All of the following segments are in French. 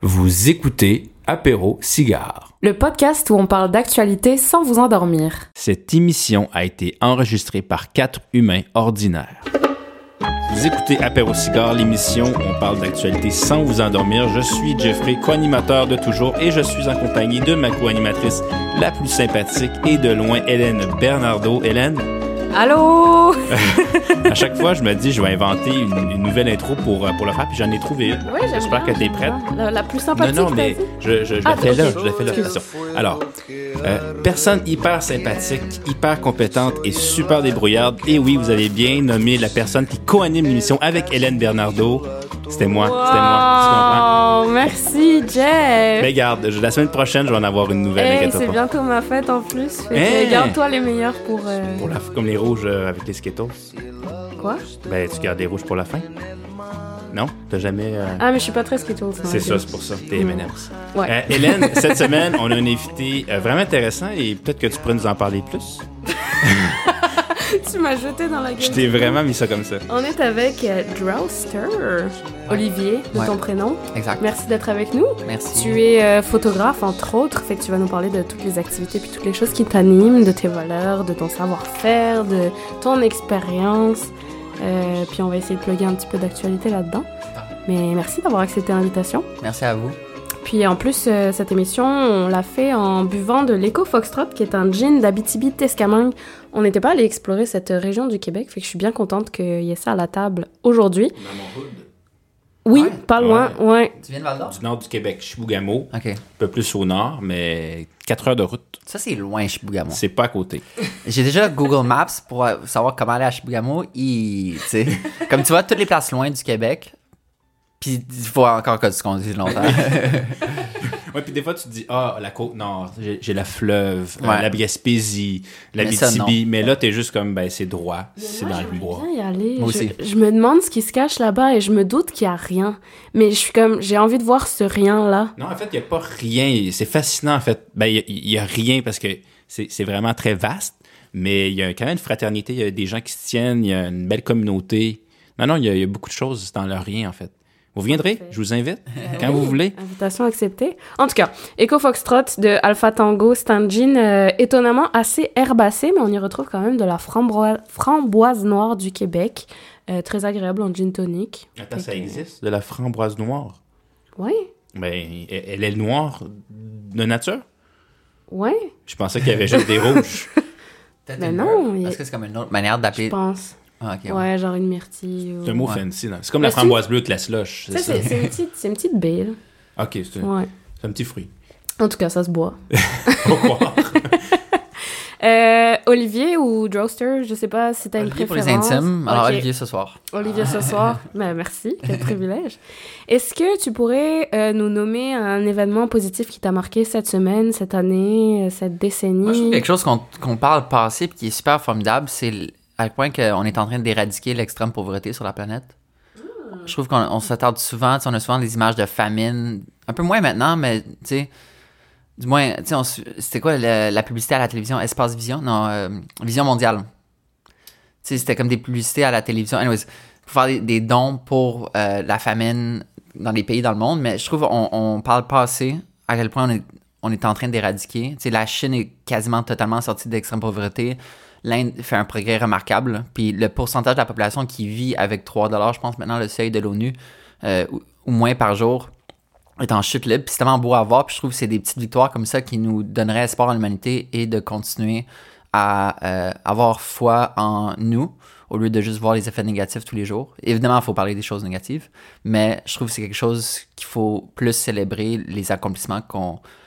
Vous écoutez Apéro Cigare. Le podcast où on parle d'actualité sans vous endormir. Cette émission a été enregistrée par quatre humains ordinaires. Vous écoutez Apéro Cigare, l'émission où on parle d'actualité sans vous endormir. Je suis Jeffrey, co-animateur de toujours, et je suis en compagnie de ma co-animatrice la plus sympathique et de loin, Hélène Bernardo. Hélène, Allô? à chaque fois, je me dis, je vais inventer une, une nouvelle intro pour, euh, pour le faire, puis j'en ai trouvé une. Oui, J'espère que t'es prête. bien. La, la plus Non, sympathique, non, mais t'as dit? je, je, je Ah, la fais là, je la fais là. Attention. Alors, euh, personne hyper sympathique, hyper compétente et super débrouillarde. Et oui, vous avez bien nommé la personne qui co-anime l'émission avec Hélène Bernardo. C'était moi, c'était moi. Tu merci, Jeff. Mais regarde, je- la semaine prochaine, je vais en avoir une nouvelle. Hey, c'est bientôt ma fête en plus. Hey. Garde-toi les meilleurs pour. euh, Pour la, comme les rouges euh, avec les Skittles. Quoi? Ben, tu gardes les rouges pour la fin? Non? T'as jamais. euh, Ah, mais je suis pas très Skittles. C'est ça, c'est pour ça. T'es M&M's. Ouais. Euh, Hélène, cette semaine, on a un invité euh, vraiment intéressant et peut-être que tu pourrais nous en parler plus. tu m'as jeté dans la Je gueule. t'ai vraiment mis ça comme ça. On est avec euh, Drowster, Olivier, de Ouais. ton prénom. Exact. Merci d'être avec nous. Merci. Tu es euh, photographe, entre autres, fait que tu vas nous parler de toutes les activités puis toutes les choses qui t'animent, de tes valeurs, de ton savoir-faire, de ton expérience. Euh, puis on va essayer de plugger un petit peu d'actualité là-dedans. Mais merci d'avoir accepté l'invitation. Merci à vous. Puis en plus, euh, cette émission, on l'a fait en buvant de l'Eco Foxtrot, qui est un gin d'Abitibi-Témiscamingue. On n'était pas allé explorer cette région du Québec, fait que je suis bien contente qu'il y ait ça à la table aujourd'hui. Oui, Ouais. pas loin, ouais. Tu viens de Val d'Or? Du nord du Québec, Chibougamau, Ok. un peu plus au nord, mais 4 heures de route. Ça, c'est loin, Chibougamau. C'est pas à côté. J'ai déjà Google Maps pour savoir comment aller à Chibougamau. Sais, Comme tu vois, toutes les places loin du Québec. Puis il faut encore que tu conduises longtemps. Ouais, puis des fois, tu te dis, ah, la côte nord, j'ai la fleuve, euh, Ouais. la Gaspésie, la Mais ça. Mais là, t'es juste comme, ben, c'est droit, c'est dans le bois. bien y aller. Moi je, aussi. je me demande ce qui se cache là-bas et je me doute qu'il y a rien. Mais je suis comme, j'ai envie de voir ce rien-là. Non, en fait, il n'y a pas rien. C'est fascinant, en fait. Ben, il n'y a, rien parce que c'est c'est vraiment très vaste, mais il y a quand même une fraternité, il y a des gens qui se tiennent, il y a une belle communauté. Non, non, il y, a- il y a beaucoup de choses dans le rien, en fait. Vous viendrez, Parfait. je vous invite, quand vous voulez. Invitation acceptée. En tout cas, Eco Foxtrot de Alpha Tango Stand Gin, euh, étonnamment assez herbacé, mais on y retrouve quand même de la framboi- framboise noire du Québec. Euh, très agréable en gin tonic. Attends, Fait ça que- existe, de la framboise noire? Ouais, Ben, elle est noire de nature? ouais, Je pensais qu'il y avait juste des rouges. Peut-être Mais une non, meule. il y a- Est-ce que c'est comme une autre manière je d'appeler. pense. Ah, ouais. Ouais, genre une myrtille. ou- C'est un mot Ouais. fancy. non? C'est comme Mais la framboise bleue avec la slush. C'est ça. c'est c'est une petite, c'est une petite baie, là. Ok, c'est un, Ouais. c'est un petit fruit. En tout cas, ça se boit. Euh, Olivier ou Droster, je sais pas si t'as une Olivier pour préférence. les intimes. Alors. Olivier ce soir. Olivier ce soir. Ben, merci, quel privilège. Est-ce que tu pourrais euh, nous nommer un événement positif qui t'a marqué cette semaine, cette année, cette décennie? Moi, je trouve quelque chose qu'on qu'on parle passé et qui est super formidable, c'est l- à quel point qu'on est en train d'éradiquer l'extrême pauvreté sur la planète. Je trouve qu'on on s'attarde souvent, on a souvent des images de famine, un peu moins maintenant, mais tu sais, du moins, tu sais, c'était quoi le- la publicité à la télévision, Espace Vision, non, euh, Vision Mondiale. Tu sais, c'était comme des publicités à la télévision. Anyways, pour faire des, des dons pour euh, la famine dans les pays dans le monde, mais je trouve on, on parle pas assez à quel point on est, on est en train d'éradiquer. Tu sais, la Chine est quasiment totalement sortie de l'extrême pauvreté. L'Inde fait un progrès remarquable. Puis le pourcentage de la population qui vit avec 3 dollars, je pense maintenant le seuil de l'ONU, euh, ou, moins par jour, est en chute libre. Puis c'est tellement beau à voir. Puis je trouve que c'est des petites victoires comme ça qui nous donneraient espoir en l'humanité et de continuer à euh, avoir foi en nous au lieu de juste voir les effets négatifs tous les jours. Évidemment, il faut parler des choses négatives, mais je trouve que c'est quelque chose qu'il faut plus célébrer les accomplissements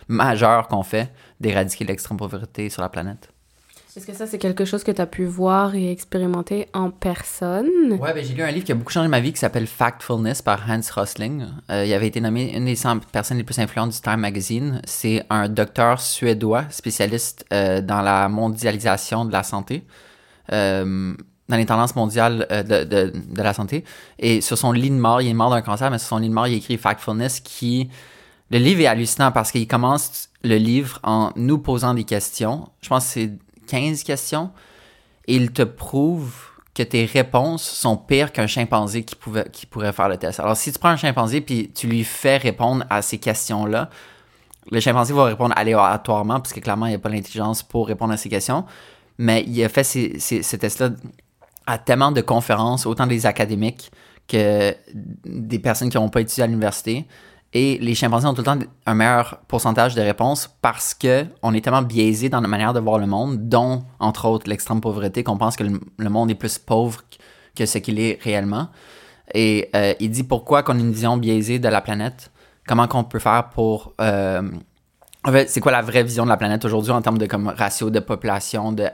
majeurs qu'on fait d'éradiquer l'extrême pauvreté sur la planète. Est-ce que ça, c'est quelque chose que tu as pu voir et expérimenter en personne? Ouais, ben, j'ai lu un livre qui a beaucoup changé ma vie qui s'appelle Factfulness par Hans Rosling. Euh, il avait été nommé une des 100 personnes les plus influentes du Time Magazine. C'est un docteur suédois spécialiste euh, dans la mondialisation de la santé, euh, dans les tendances mondiales de, de, de la santé. Et sur son lit de mort, il est mort d'un cancer, mais sur son lit de mort, il écrit Factfulness qui... Le livre est hallucinant parce qu'il commence le livre en nous posant des questions. Je pense que c'est 15 questions. Il te prouve que tes réponses sont pires qu'un chimpanzé qui pourrait faire le test. Alors, si tu prends un chimpanzé puis tu lui fais répondre à ces questions-là, le chimpanzé va répondre aléatoirement, parce que clairement, il n'y a pas l'intelligence pour répondre à ces questions. Mais il a fait ces, ces, ces tests-là à tellement de conférences, autant des académiques que des personnes qui n'ont pas étudié à l'université. Et les chimpanzés ont tout le temps un meilleur pourcentage de réponses parce que on est tellement biaisé dans la manière de voir le monde, dont, entre autres, l'extrême pauvreté, qu'on pense que le, monde est plus pauvre que ce qu'il est réellement. Et euh, il dit pourquoi qu'on a une vision biaisée de la planète, comment qu'on peut faire pour... Euh, c'est quoi la vraie vision de la planète aujourd'hui en termes de comme ratio de population, de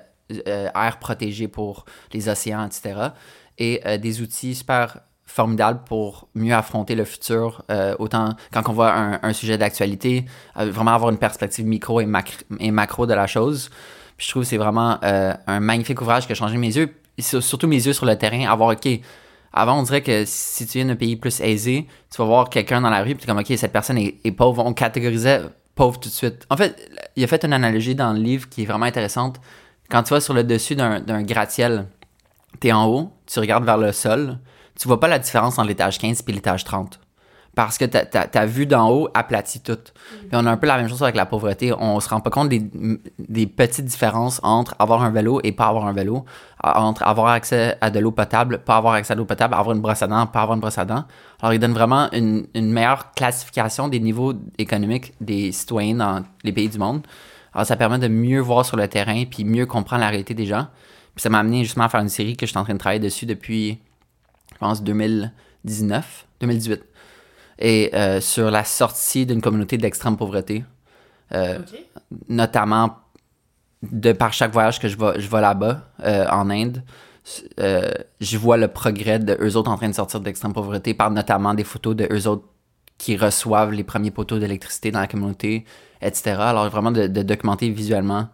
euh, air protégé pour les océans, etc. Et des outils super formidable pour mieux affronter le futur, euh, autant quand on voit un, sujet d'actualité, euh, vraiment avoir une perspective micro et, macro de la chose. je trouve que c'est vraiment euh, un magnifique ouvrage qui a changé mes yeux, surtout mes yeux sur le terrain, avoir, OK, avant on dirait que si tu viens d'un pays plus aisé, tu vas voir quelqu'un dans la rue, puis es comme, OK, cette personne est, est, pauvre, on catégorisait pauvre tout de suite. En fait, il a fait une analogie dans le livre qui est vraiment intéressante. Quand tu vas sur le dessus d'un gratte-ciel, tu es en haut, tu regardes vers le sol, tu vois pas la différence entre l'étage 15 et l'étage 30. Parce que ta, ta, vue d'en haut aplatit tout. Puis on a un peu la même chose avec la pauvreté. On se rend pas compte des, des petites différences entre avoir un vélo et pas avoir un vélo, entre avoir accès à de l'eau potable, pas avoir accès à l'eau potable, avoir une brosse à dents, pas avoir une brosse à dents. Alors, il donne vraiment une, une meilleure classification des niveaux économiques des citoyens dans les pays du monde. Alors, ça permet de mieux voir sur le terrain puis mieux comprendre la réalité des gens. Puis ça m'a amené justement à faire une série que je suis en train de travailler dessus depuis je pense 2019, 2018, et euh, sur la sortie d'une communauté d'extrême pauvreté, euh, notamment de par chaque voyage que je vais, je vais là-bas, euh, en Inde. je vois le progrès de eux autres en train de sortir d'extrême pauvreté par notamment des photos de eux autres qui reçoivent les premiers poteaux d'électricité dans la communauté, etc. Alors vraiment de, de documenter visuellement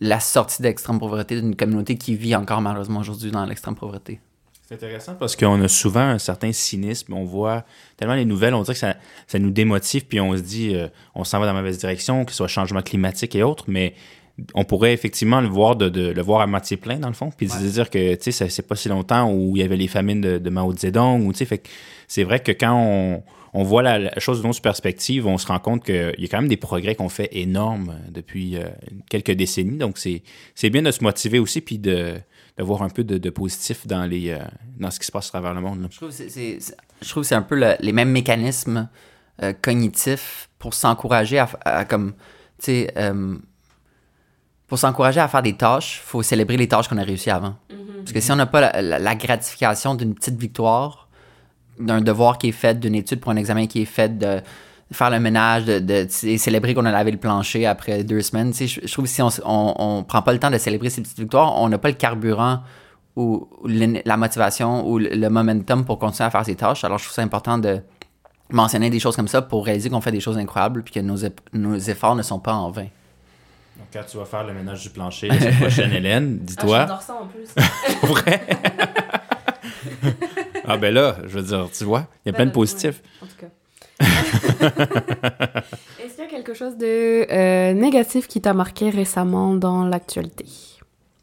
la sortie d'extrême pauvreté d'une communauté qui vit encore malheureusement aujourd'hui dans l'extrême pauvreté. C'est intéressant parce qu'on a souvent un certain cynisme. On voit tellement les nouvelles, on dirait que ça, ça nous démotive, puis on se dit, euh, on s'en va dans la mauvaise direction, que ce soit changement climatique et autres, mais on pourrait effectivement le voir de, le voir à moitié plein dans le fond puis se dire que tu sais c'est pas si longtemps où il y avait les famines de, de Mao Zedong ou tu sais fait c'est vrai que quand on, on voit la, chose d'une autre perspective on se rend compte qu'il y a quand même des progrès qu'on fait énormes depuis euh, quelques décennies donc c'est bien de se motiver aussi puis de d'avoir un peu de, positif dans, les, euh, dans ce qui se passe à travers le monde. Je trouve que c'est, je trouve c'est un peu les mêmes mécanismes euh, cognitifs pour s'encourager à, comme, tu sais, euh, pour s'encourager à faire des tâches, il faut célébrer les tâches qu'on a réussi avant. Mm-hmm. Parce que si on n'a pas la, gratification d'une petite victoire, d'un devoir qui est fait, d'une étude pour un examen qui est fait, de faire le ménage, de, célébrer qu'on a lavé le plancher après deux semaines. Je, je, trouve que si on, on, prend pas le temps de célébrer ces petites victoires, on n'a pas le carburant ou la motivation ou le momentum pour continuer à faire ces tâches. Alors, je trouve ça important de mentionner des choses comme ça pour réaliser qu'on fait des choses incroyables puis que nos, nos efforts ne sont pas en vain. Donc, quand tu vas faire le ménage du plancher la prochaine, Hélène, dis-toi. Ah, j'adore ça en plus. vrai? ah, ben là, je veux dire, tu vois, il y a plein de ben, positifs. en tout cas. Est-ce qu'il y a quelque chose de euh, négatif qui t'a marqué récemment dans l'actualité?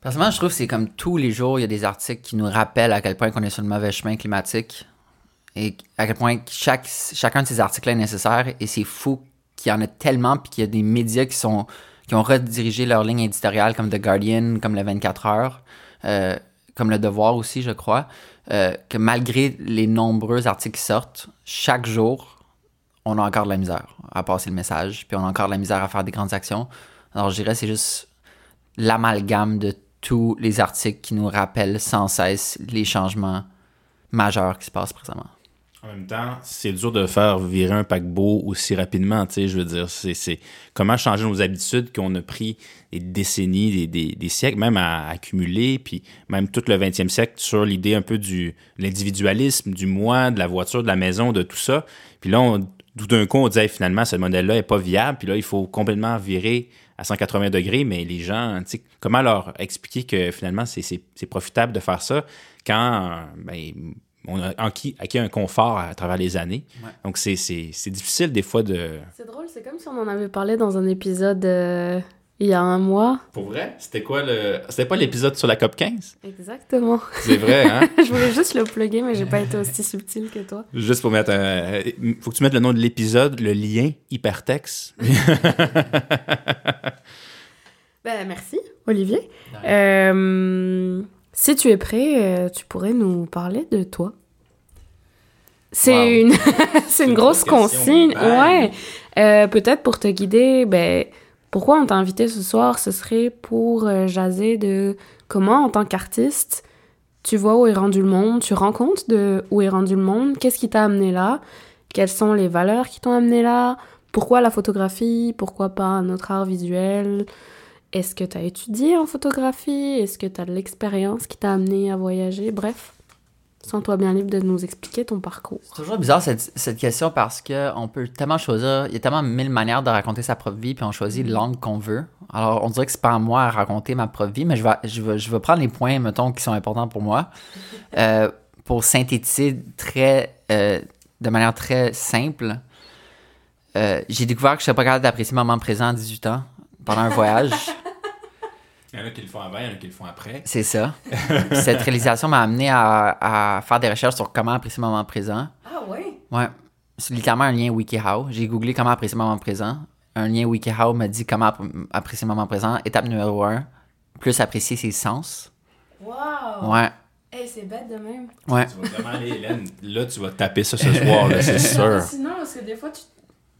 Personnellement, je trouve que c'est comme tous les jours, il y a des articles qui nous rappellent à quel point on est sur le mauvais chemin climatique et à quel point chaque, chacun de ces articles est nécessaire. Et c'est fou qu'il y en a tellement, puis qu'il y a des médias qui, sont, qui ont redirigé leur ligne éditoriale, comme The Guardian, comme le 24 heures, euh, comme Le Devoir aussi, je crois, euh, que malgré les nombreux articles qui sortent, chaque jour, on a encore de la misère à passer le message, puis on a encore de la misère à faire des grandes actions. Alors je dirais c'est juste l'amalgame de tous les articles qui nous rappellent sans cesse les changements majeurs qui se passent présentement. En même temps, c'est dur de faire virer un paquebot aussi rapidement, tu sais, je veux dire, c'est comment changer nos habitudes qu'on a pris des décennies, des, des, siècles, même à, accumuler, puis même tout le 20e siècle sur l'idée un peu du l'individualisme, du moi, de la voiture, de la maison, de tout ça. Puis là, on, tout d'un coup, on disait finalement, ce modèle-là n'est pas viable, puis là, il faut complètement virer à 180 degrés, mais les gens, comment leur expliquer que finalement, c'est profitable de faire ça quand ben, on a acquis, un confort à, travers les années? Donc, c'est difficile des fois de... C'est drôle, c'est comme si on en avait parlé dans un épisode euh, il y a un mois. Pour vrai? C'était quoi le. C'était pas l'épisode sur la COP 15? Exactement. C'est vrai, hein? je voulais juste le plugger, mais j'ai pas été aussi subtil que toi. Juste pour mettre un. Faut que tu mettes le nom de l'épisode, le lien hypertexte. ben, merci, Olivier. Euh, si tu es prêt, euh, tu pourrais nous parler de toi. C'est Wow. une, c'est une grosse consigne. Ouais. Euh, Peut-être pour te guider, ben, pourquoi on t'a invité ce soir, ce serait pour euh, jaser de comment, en tant qu'artiste, tu vois où est rendu le monde, tu rends compte de où est rendu le monde, qu'est-ce qui t'a amené là, quelles sont les valeurs qui t'ont amené là, pourquoi la photographie, pourquoi pas un autre art visuel, est-ce que tu as étudié en photographie, est-ce que tu as de l'expérience qui t'a amené à voyager, bref. Sens-toi bien libre de nous expliquer ton parcours. C'est toujours bizarre cette, cette question parce que on peut tellement choisir, il y a tellement mille manières de raconter sa propre vie, puis on choisit l'angle qu'on veut. Alors on dirait que c'est pas à moi à raconter ma propre vie, mais je vais, je vais, je vais prendre les points, mettons, qui sont importants pour moi, euh, pour synthétiser très, euh, de manière très simple. Euh, J'ai découvert que je serais pas capable d'apprécier le moment présent à 18 ans pendant un voyage. Il y en a qui le font avant, il y en a qui le font après. C'est ça. Cette réalisation m'a amené à, à faire des recherches sur comment apprécier le moment présent. Ah ouais? Ouais. C'est littéralement un lien WikiHow. J'ai googlé comment apprécier le moment présent. Un lien WikiHow m'a dit comment app- apprécier le moment présent. Étape numéro un, plus apprécier ses sens. Wow! Ouais. Hey, c'est bête de même. Ouais. Tu vas vraiment aller, Hélène. Là, tu vas taper ça ce soir, c'est sûr. Sinon, parce que des fois, tu...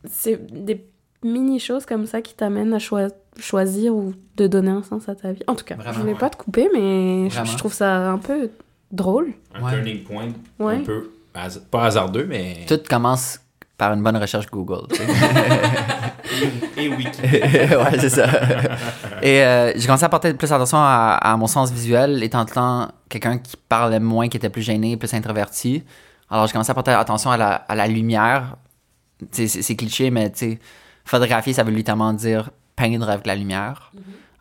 c'est des mini-choses comme ça qui t'amènent à choi- choisir ou de donner un sens à ta vie. En tout cas, Vraiment, je voulais ouais. pas te couper, mais je, trouve ça un peu drôle. Un Ouais. turning point Ouais. un peu, pas hasardeux, mais... Tout commence par une bonne recherche Google. tu sais. Et wiki. ouais, c'est ça. Et euh, j'ai commencé à porter plus attention à, à mon sens visuel, étant le temps quelqu'un qui parlait moins, qui était plus gêné, plus introverti. Alors, j'ai commencé à porter attention à la, à la lumière. C'est cliché, mais tu sais, photographier, ça veut littéralement dire peindre avec la lumière.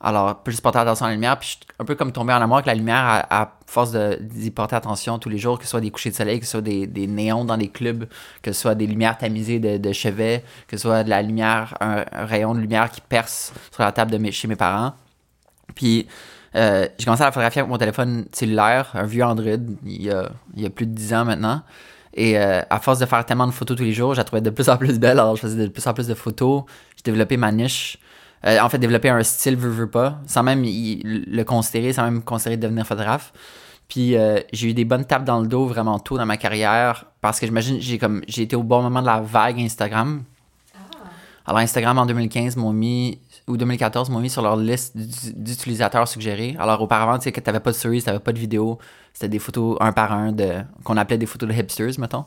Alors, plus porter attention à la lumière, puis je suis un peu comme tomber en amour avec la lumière à, à force de- d'y porter attention tous les jours, que ce soit des couchers de soleil, que ce soit des, des néons dans les clubs, que ce soit des lumières tamisées de, de chevet, que ce soit de la lumière, un, un rayon de lumière qui perce sur la table de mes, chez mes parents. Puis, euh, j'ai commencé à la photographier avec mon téléphone cellulaire, un vieux Android, il y a, il y a plus de 10 ans maintenant. Et euh, à force de faire tellement de photos tous les jours, je la trouvais de plus en plus belle. Alors, je faisais de plus en plus de photos. J'ai développé ma niche. Euh, en fait, développer un style veux, veux pas, sans même y- le considérer, sans même considérer de devenir photographe. Puis euh, j'ai eu des bonnes tapes dans le dos vraiment tôt dans ma carrière parce que j'imagine j'ai comme j'ai été au bon moment de la vague Instagram. Alors Instagram en 2015 m'ont mis ou 2014 m'ont mis sur leur liste d'ut- d'utilisateurs suggérés. Alors auparavant, tu sais que t'avais pas de stories, t'avais pas de vidéos, c'était des photos un par un de qu'on appelait des photos de hipsters mettons.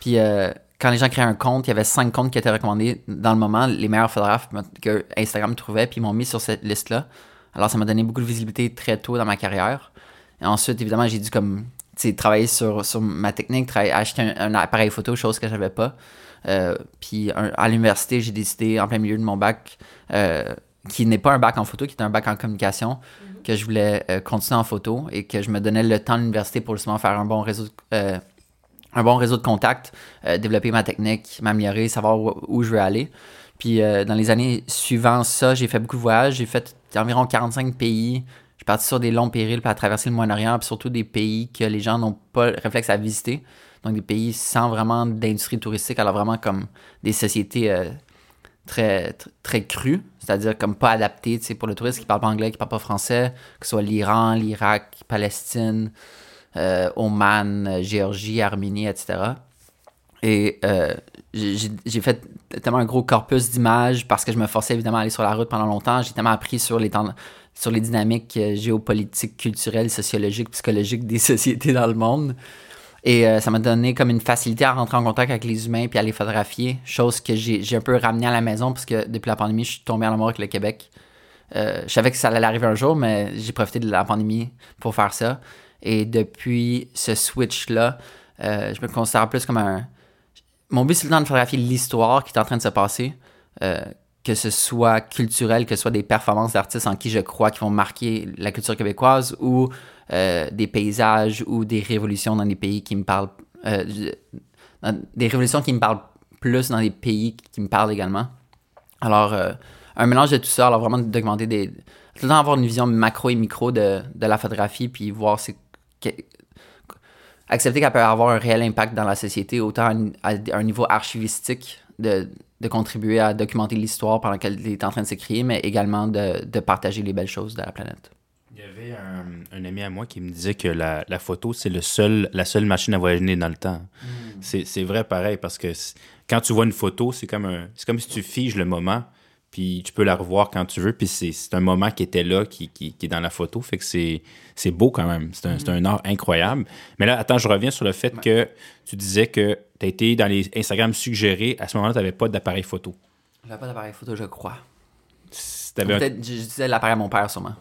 Puis euh, quand les gens créaient un compte, il y avait cinq comptes qui étaient recommandés dans le moment, les meilleurs photographes que Instagram trouvait, puis ils m'ont mis sur cette liste-là. Alors ça m'a donné beaucoup de visibilité très tôt dans ma carrière. Et ensuite, évidemment, j'ai dû comme travailler sur, sur ma technique, acheter un, un appareil photo, chose que j'avais pas. Euh, puis à l'université, j'ai décidé, en plein milieu de mon bac, euh, qui n'est pas un bac en photo, qui est un bac en communication, que je voulais euh, continuer en photo et que je me donnais le temps de l'université pour justement faire un bon réseau de, euh, un bon réseau de contacts, euh, développer ma technique, m'améliorer, savoir où, où je veux aller. Puis dans les années suivantes ça, j'ai fait beaucoup de voyages, j'ai fait environ 45 pays. Je suis parti sur des longs périls pour traverser le Moyen-Orient, puis surtout des pays que les gens n'ont pas le réflexe à visiter. Donc des pays sans vraiment d'industrie touristique, alors vraiment comme des sociétés euh, très, très, crues, c'est-à-dire comme pas adaptées pour le touriste qui parle pas anglais, qui parle pas français, que ce soit l'Iran, l'Irak, Palestine, euh, Oman, euh, Géorgie, Arménie, etc. Et j'ai fait tellement un gros corpus d'images parce que je me forçais évidemment à aller sur la route pendant longtemps. J'ai tellement appris sur les, sur les dynamiques géopolitiques, culturelles, sociologiques, psychologiques des sociétés dans le monde. Et euh, ça m'a donné comme une facilité à rentrer en contact avec les humains puis à les photographier, chose que j'ai un peu ramené à la maison parce que depuis la pandémie, je suis tombé en amour avec le Québec. Euh, je savais que ça allait arriver un jour, mais j'ai profité de la pandémie pour faire ça. Et depuis ce switch-là, euh, je me considère plus comme un. Mon but, c'est le temps de photographier l'histoire qui est en train de se passer, que ce soit culturel, que ce soit des performances d'artistes en qui je crois qui vont marquer la culture québécoise ou euh, des paysages ou des révolutions dans des pays qui me parlent. euh, des révolutions qui me parlent plus dans des pays qui me parlent également. Alors, euh, un mélange de tout ça. Alors vraiment de documenter des. Tout le temps avoir une vision macro et micro de, de la photographie, puis voir c'est. accepter qu'elle peut avoir un réel impact dans la société, autant à un- niveau archivistique, de, de contribuer à documenter l'histoire pendant qu'elle est en train de s'écrire, mais également de, de partager les belles choses de la planète. Avait un, un ami à moi qui me disait que la, la photo, c'est le seul, la seule machine à voyager dans le temps. C'est c'est vrai pareil parce que quand tu vois une photo, c'est comme, un- comme si tu figes le moment, puis tu peux la revoir quand tu veux, puis c'est un moment qui était là, qui, qui, qui est dans la photo, fait que c'est beau quand même. C'est un, un art incroyable. Mais là, attends, je reviens sur le fait que tu disais que tu as été dans les Instagram suggérés, à ce moment-là, tu n'avais pas d'appareil photo. J'avais pas d'appareil photo, je crois. Si t'avais un- Peut-être, je disais l'appareil à mon père, sûrement.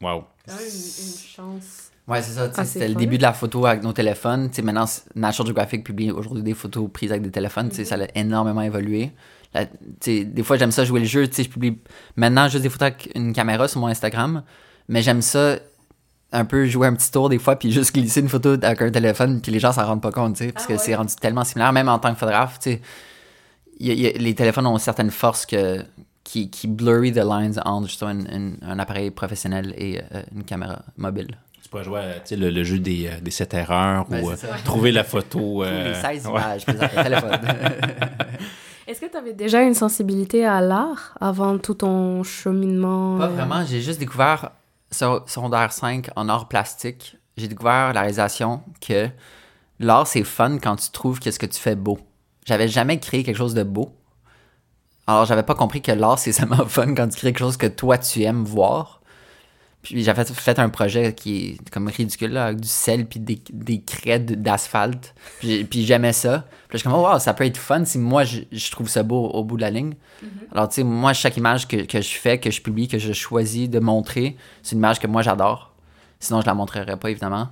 Wow. Quand même une, une chance. Ouais, c'est ça. Ah, C'était le début de la photo avec nos téléphones. Tu sais, maintenant, National Geographic publie aujourd'hui des photos prises avec des téléphones. Tu sais, Ça a énormément évolué. La- tu sais, des fois, j'aime ça jouer le jeu. Tu sais, Je publie maintenant juste des photos avec une caméra sur mon Instagram. Mais j'aime ça un peu jouer un petit tour des fois, puis juste glisser une photo avec un téléphone, puis les gens s'en rendent pas compte, tu sais, parce Ah que ouais? c'est rendu tellement similaire, même en tant que photographe, tu sais. il y a- il y a- les téléphones ont certaines forces que, qui, qui blurry the lines entre justement une- une- un appareil professionnel et euh, une caméra mobile. Tu pourrais jouer à, tu sais, le, le jeu des, euh, des 7 erreurs Ouais, ou euh, trouver la photo. euh, les 16 ouais. images téléphone. Est-ce que tu avais déjà une sensibilité à l'art avant tout ton cheminement? Pas euh, vraiment. J'ai juste découvert secondaire 5 en art plastique. J'ai découvert la réalisation que l'art, c'est fun quand tu trouves que ce que tu fais beau. J'avais jamais créé quelque chose de beau. Alors, j'avais pas compris que l'art, c'est seulement fun quand tu crées quelque chose que toi, tu aimes voir. Puis j'avais fait, un projet qui est comme ridicule, là, avec du sel puis des, des craies d'asphalte. Puis, j'ai- puis j'aimais ça. Puis je suis comme, oh, wow, ça peut être fun si moi, je, je trouve ça beau au bout de la ligne. Alors, tu sais, moi, chaque image que, que je fais, que je publie, que je choisis de montrer, c'est une image que moi, j'adore. Sinon, je la montrerais pas, évidemment.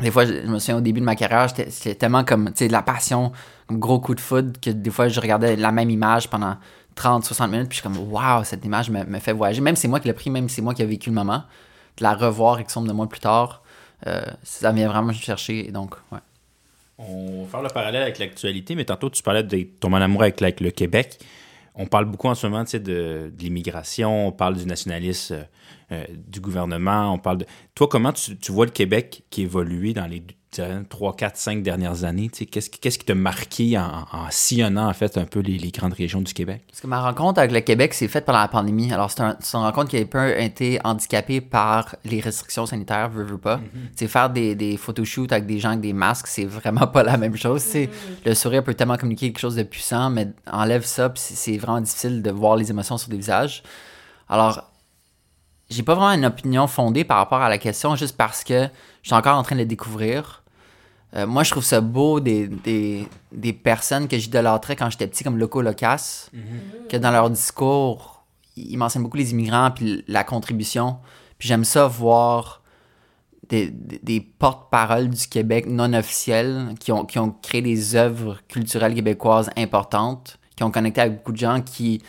Des fois, je, me souviens au début de ma carrière, j'étais tellement comme, de la passion, comme gros coup de foudre, que des fois, je regardais la même image pendant 30, 60 minutes, puis je suis comme, waouh, cette image me, fait voyager. Même c'est moi qui l'ai pris, même c'est moi qui ai vécu le moment, de la revoir X nombre de mois plus tard, euh, ça vient vraiment me chercher. Donc, ouais. On va faire le parallèle avec l'actualité, mais tantôt, tu parlais de ton amour avec, avec le Québec. On parle beaucoup en ce moment de, de l'immigration, on parle du nationalisme euh, du gouvernement, on parle de... Toi, comment tu, tu vois le Québec qui évolue dans les 3, 4, 5 dernières années? Tu sais, Qu'est-ce qui qu'est-ce qui t'a marqué en, en sillonnant, en fait, un peu les, les grandes régions du Québec? Parce que ma rencontre avec le Québec s'est faite pendant la pandémie. Alors, c'est un, c'est une rencontre qui a un peu été handicapée par les restrictions sanitaires, veux, veux pas. Tu sais, faire des, des photoshoots avec des gens avec des masques, c'est vraiment pas la même chose. tu sais. Le sourire peut tellement communiquer quelque chose de puissant, mais enlève ça, puis c'est c'est vraiment difficile de voir les émotions sur des visages. Alors, j'ai pas vraiment une opinion fondée par rapport à la question, juste parce que je suis encore en train de le découvrir. Euh, moi, je trouve ça beau des, des, des personnes que j'idolâtrais quand j'étais petit, comme Loco Locas, que dans leur discours, ils mentionnent beaucoup les immigrants puis la contribution. Puis j'aime ça voir des, des, des porte-paroles du Québec non officiels qui ont, qui ont créé des œuvres culturelles québécoises importantes, qui ont connecté avec beaucoup de gens qui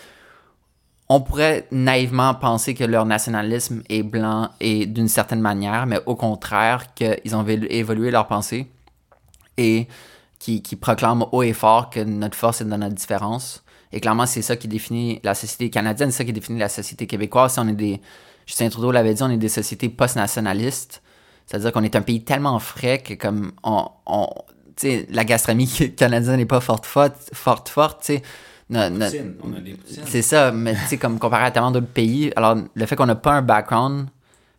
on pourrait naïvement penser que leur nationalisme est blanc et d'une certaine manière, mais au contraire, qu'ils ont évo- évolué leur pensée et qui, proclament haut et fort que notre force est dans notre différence. Et clairement, c'est ça qui définit la société canadienne, c'est ça qui définit la société québécoise. Si on est des, Justin Trudeau l'avait dit, on est des sociétés post-nationalistes. C'est-à-dire qu'on est un pays tellement frais que comme on, on la gastronomie canadienne n'est pas forte, forte, forte, forte, tu sais. No- no- c'est ça, mais tu sais, comme comparé à tellement d'autres pays, alors le fait qu'on n'a pas un background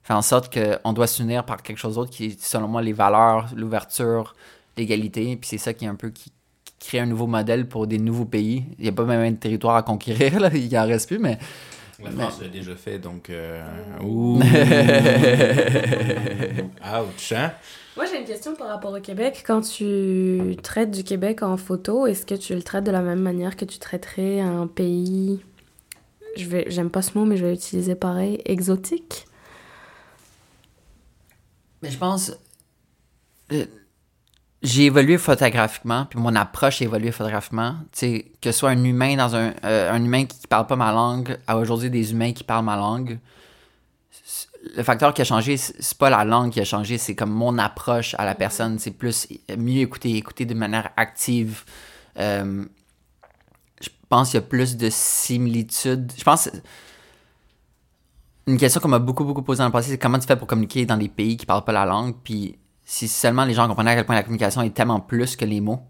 fait en sorte qu'on doit s'unir par quelque chose d'autre qui est, selon moi, les valeurs, l'ouverture, l'égalité, puis c'est ça qui est un peu qui, qui crée un nouveau modèle pour des nouveaux pays. Il n'y a pas même de territoire à conquérir, là, il en reste plus, mais La France l'a déjà fait, donc... euh, Ouh! Ouch, hein? Moi, j'ai une question par rapport au Québec. Quand tu traites du Québec en photo, est-ce que tu le traites de la même manière que tu traiterais un pays, je vais, j'aime pas ce mot, mais je vais l'utiliser pareil, exotique? Mais je pense. euh, j'ai évolué photographiquement, puis mon approche a évolué photographiquement. Tu sais, que ce soit un humain dans un. euh, un humain qui parle pas ma langue, à aujourd'hui des humains qui parlent ma langue. Le facteur qui a changé, c'est pas la langue qui a changé, c'est comme mon approche à la personne. C'est plus mieux écouter, écouter de manière active. Euh, je- pense qu'il y a plus de similitudes. Je pense. Une question qu'on m'a beaucoup, beaucoup posée dans le passé, c'est comment tu fais pour communiquer dans des pays qui parlent pas la langue, puis si seulement les gens comprenaient à quel point la communication est tellement plus que les mots.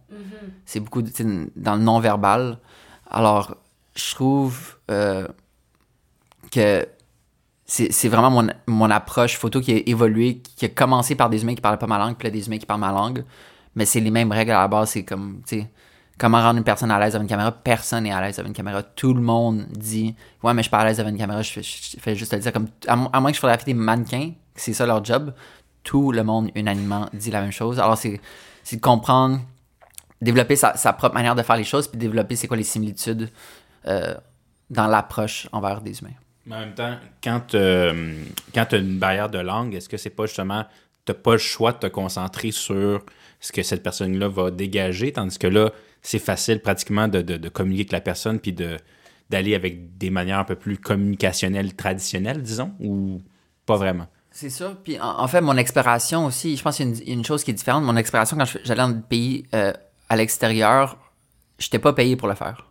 C'est beaucoup dans le non-verbal. Alors, je trouve euh, que c'est vraiment mon, mon approche photo qui a évolué, qui a commencé par des humains qui parlent pas ma langue, puis des humains qui parlent ma langue. Mais c'est les mêmes règles à la base. C'est comme, tu sais, comment rendre une personne à l'aise avec une caméra? Personne n'est à l'aise avec une caméra. Tout le monde dit, ouais, mais je suis pas à l'aise avec une caméra. Je fais, juste le dire comme, à, mo- à moins que je photographie des mannequins, c'est ça leur job, tout le monde unanimement dit la même chose. Alors, c'est de comprendre, développer sa, sa propre manière de faire les choses, puis développer c'est quoi les similitudes euh, dans l'approche envers des humains. Mais en même temps, quand tu as une barrière de langue, est-ce que c'est pas justement, tu pas le choix de te concentrer sur ce que cette personne-là va dégager, tandis que là, c'est facile pratiquement de, de- communiquer avec la personne puis de d'aller avec des manières un peu plus communicationnelles, traditionnelles, disons, ou pas vraiment? C'est sûr. Puis en, fait, mon exploration aussi, je pense qu'il y a une, chose qui est différente. Mon exploration, quand je- j'allais dans des pays euh, à l'extérieur, j'étais pas payé pour le faire.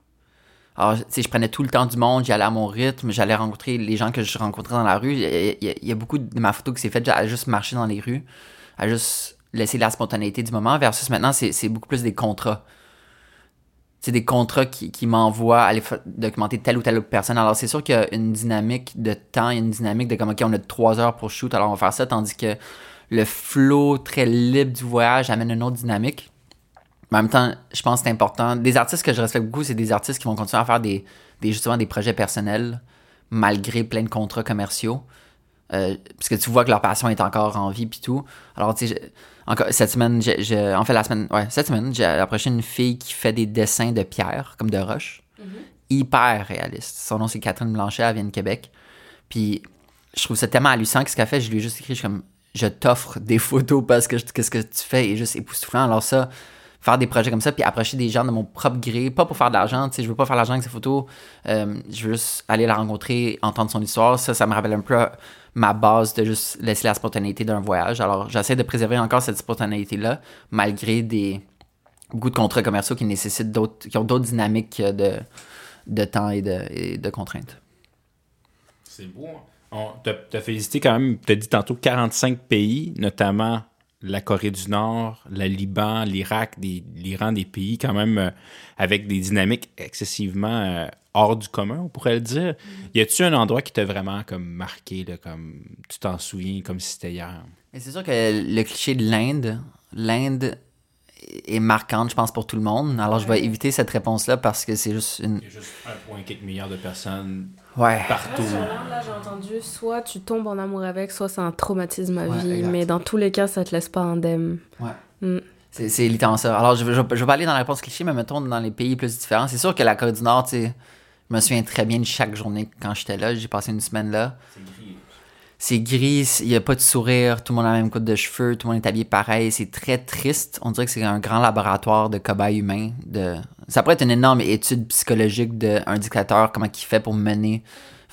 Alors, sais, je prenais tout le temps du monde, j'y allais à mon rythme, j'allais rencontrer les gens que je rencontrais dans la rue. Il y a, beaucoup de ma photo qui s'est faite à juste marcher dans les rues, à juste laisser la spontanéité du moment, versus maintenant, c'est beaucoup plus des contrats. C'est des contrats qui, m'envoient aller documenter telle ou telle personne. Alors, c'est sûr qu'il y a une dynamique de temps, il y a une dynamique de comme, OK, on a trois heures pour shoot, alors on va faire ça, tandis que le flow très libre du voyage amène une autre dynamique. Mais en même temps, je pense que c'est important. Des artistes que je respecte beaucoup, c'est des artistes qui vont continuer à faire des, des justement des projets personnels malgré plein de contrats commerciaux. Euh, parce que tu vois que leur passion est encore en vie puis tout. Alors tu sais, encore cette semaine, en fait la semaine, ouais, cette semaine, j'ai approché une fille qui fait des dessins de pierre comme de roche, hyper réaliste. Son nom c'est Catherine Blanchet, elle vient de Québec. Puis je trouve ça tellement hallucinant que ce qu'elle fait, je lui ai juste écrit je suis comme je t'offre des photos parce que je- que ce que tu fais? Est juste époustouflant. Alors ça, faire des projets comme ça, puis approcher des gens de mon propre gré, pas pour faire de l'argent, tu sais, je veux pas faire de l'argent avec ces photos, euh, je veux juste aller la rencontrer, entendre son histoire, ça, ça me rappelle un peu ma base de juste laisser la spontanéité d'un voyage. Alors, j'essaie de préserver encore cette spontanéité-là, malgré des beaucoup de contrats commerciaux qui nécessitent d'autres, qui ont d'autres dynamiques de, de temps et de, de contraintes. C'est beau. hein? On t'a t'as fait visiter quand même, t'as dit tantôt 45 pays, notamment la Corée du Nord, le Liban, l'Irak, l'Iran, des pays quand même euh, avec des dynamiques excessivement euh, hors du commun, on pourrait le dire. Y a-tu un endroit qui t'a vraiment comme marqué, là, comme tu t'en souviens comme si c'était hier? C'est sûr que le cliché de l'Inde, l'Inde est marquante, je pense, pour tout le monde. Alors, je vais éviter cette réponse-là parce que c'est juste une. Il y a juste 1,4 milliard de personnes Ouais. partout. Sur l'Inde, là, j'ai entendu, soit tu tombes en amour avec, soit c'est un traumatisme à Ouais, vie. exact. Mais dans tous les cas, ça te laisse pas indemne. Ouais. Mm. C'est, c'est littéralement ça. Alors, je, vais- je, vais- je vais pas aller dans la réponse cliché, mais mettons dans les pays plus différents. C'est sûr que la Corée du Nord, tu sais, je me souviens très bien de chaque journée quand j'étais là. J'ai passé une semaine là. C'est gris, il n'y a pas de sourire, tout le monde a la même coupe de cheveux, tout le monde est habillé pareil. C'est très triste. On dirait que c'est un grand laboratoire de cobayes humains. De... Ça pourrait être une énorme étude psychologique d'un dictateur, comment il fait pour mener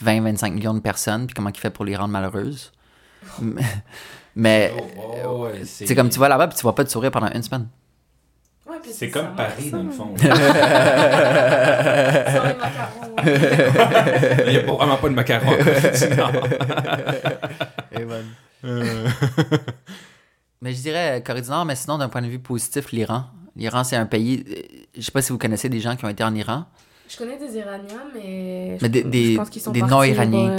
20-25 millions de personnes, puis comment il fait pour les rendre malheureuses. Mais- Mais Oh, c'est comme tu vas là-bas, puis tu vois pas de sourire pendant une semaine. C'est comme Paris, dans le fond. Il n'y a pas- vraiment pas de Corée du Nord. Mais je dirais euh, Corée du Nord, mais sinon, d'un point de vue positif, l'Iran. L'Iran, c'est un pays. euh, Je sais pas si vous connaissez des gens qui ont été en Iran, Je connais des Iraniens, mais. Mais des- je- des- je pense qu'ils sont des non-Iraniens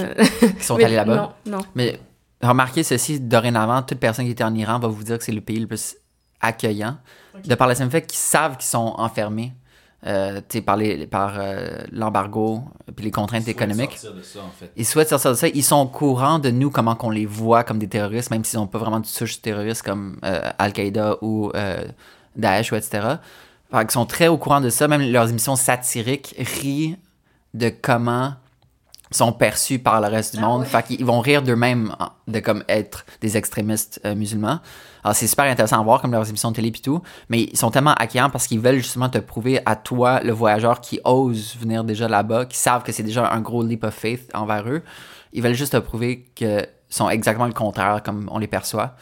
qui sont Mais allés là-bas. Non, non. Mais remarquez ceci, dorénavant, toute personne qui était en Iran va vous dire que c'est le pays le plus accueillant. De par le simple fait qu'ils savent qu'ils sont enfermés euh, par, les- par euh, l'embargo puis les contraintes économiques. sortir de ça, en fait. Ils souhaitent sortir de ça. Ils sont au courant de nous, comment qu'on les voit comme des terroristes, même s'ils n'ont pas vraiment de souche terroriste comme euh, Al-Qaïda ou euh, Daesh ou etc. Qu'ils sont très au courant de ça. Même leurs émissions satiriques rient de comment ils sont perçus par le reste du monde. Fait qu'ils vont rire d'eux-mêmes en- de comme être des extrémistes euh, musulmans. Alors c'est super intéressant à voir comme leurs émissions de télé et tout, mais ils sont tellement accueillants parce qu'ils veulent justement te prouver à toi, le voyageur qui ose venir déjà là-bas, qui savent que c'est déjà un gros leap of faith envers eux. Ils veulent juste te prouver que sont exactement le contraire comme on les perçoit.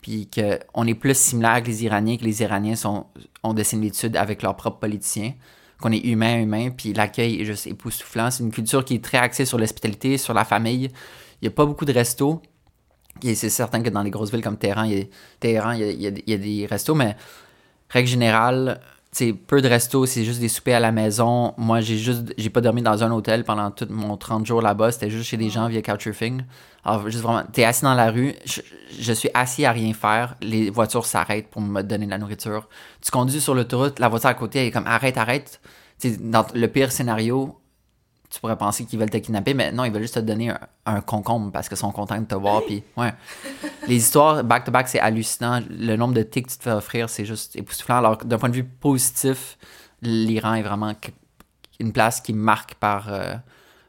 Puis qu'on est plus similaire que les Iraniens, que les Iraniens sont, ont des similitudes avec leurs propres politiciens, qu'on est humain, humain, puis l'accueil est juste époustouflant. C'est une culture qui est très axée sur l'hospitalité, sur la famille. Il n'y a pas beaucoup de restos. Et c'est certain que dans les grosses villes comme Téhéran, il y a, il y a des restos, mais règle générale, c'est peu de restos, c'est juste des soupers à la maison. Moi, j'ai juste, j'ai pas dormi dans un hôtel pendant tout mon 30 jours là-bas. C'était juste chez des gens via Couchsurfing. Alors, juste vraiment, t'es assis dans la rue. Je, suis assis à rien faire. Les voitures s'arrêtent pour me donner de la nourriture. Tu conduis sur l'autoroute, la voiture à côté, elle est comme arrête, arrête. T'sais, dans le pire scénario, tu pourrais penser qu'ils veulent te kidnapper, mais non, ils veulent juste te donner un, concombre parce qu'ils sont contents de te voir. Puis, ouais. Les histoires back-to-back, c'est hallucinant. Le nombre de tics que tu te fais offrir, c'est juste époustouflant. Alors, d'un point de vue positif, l'Iran est vraiment une place qui marque par, euh,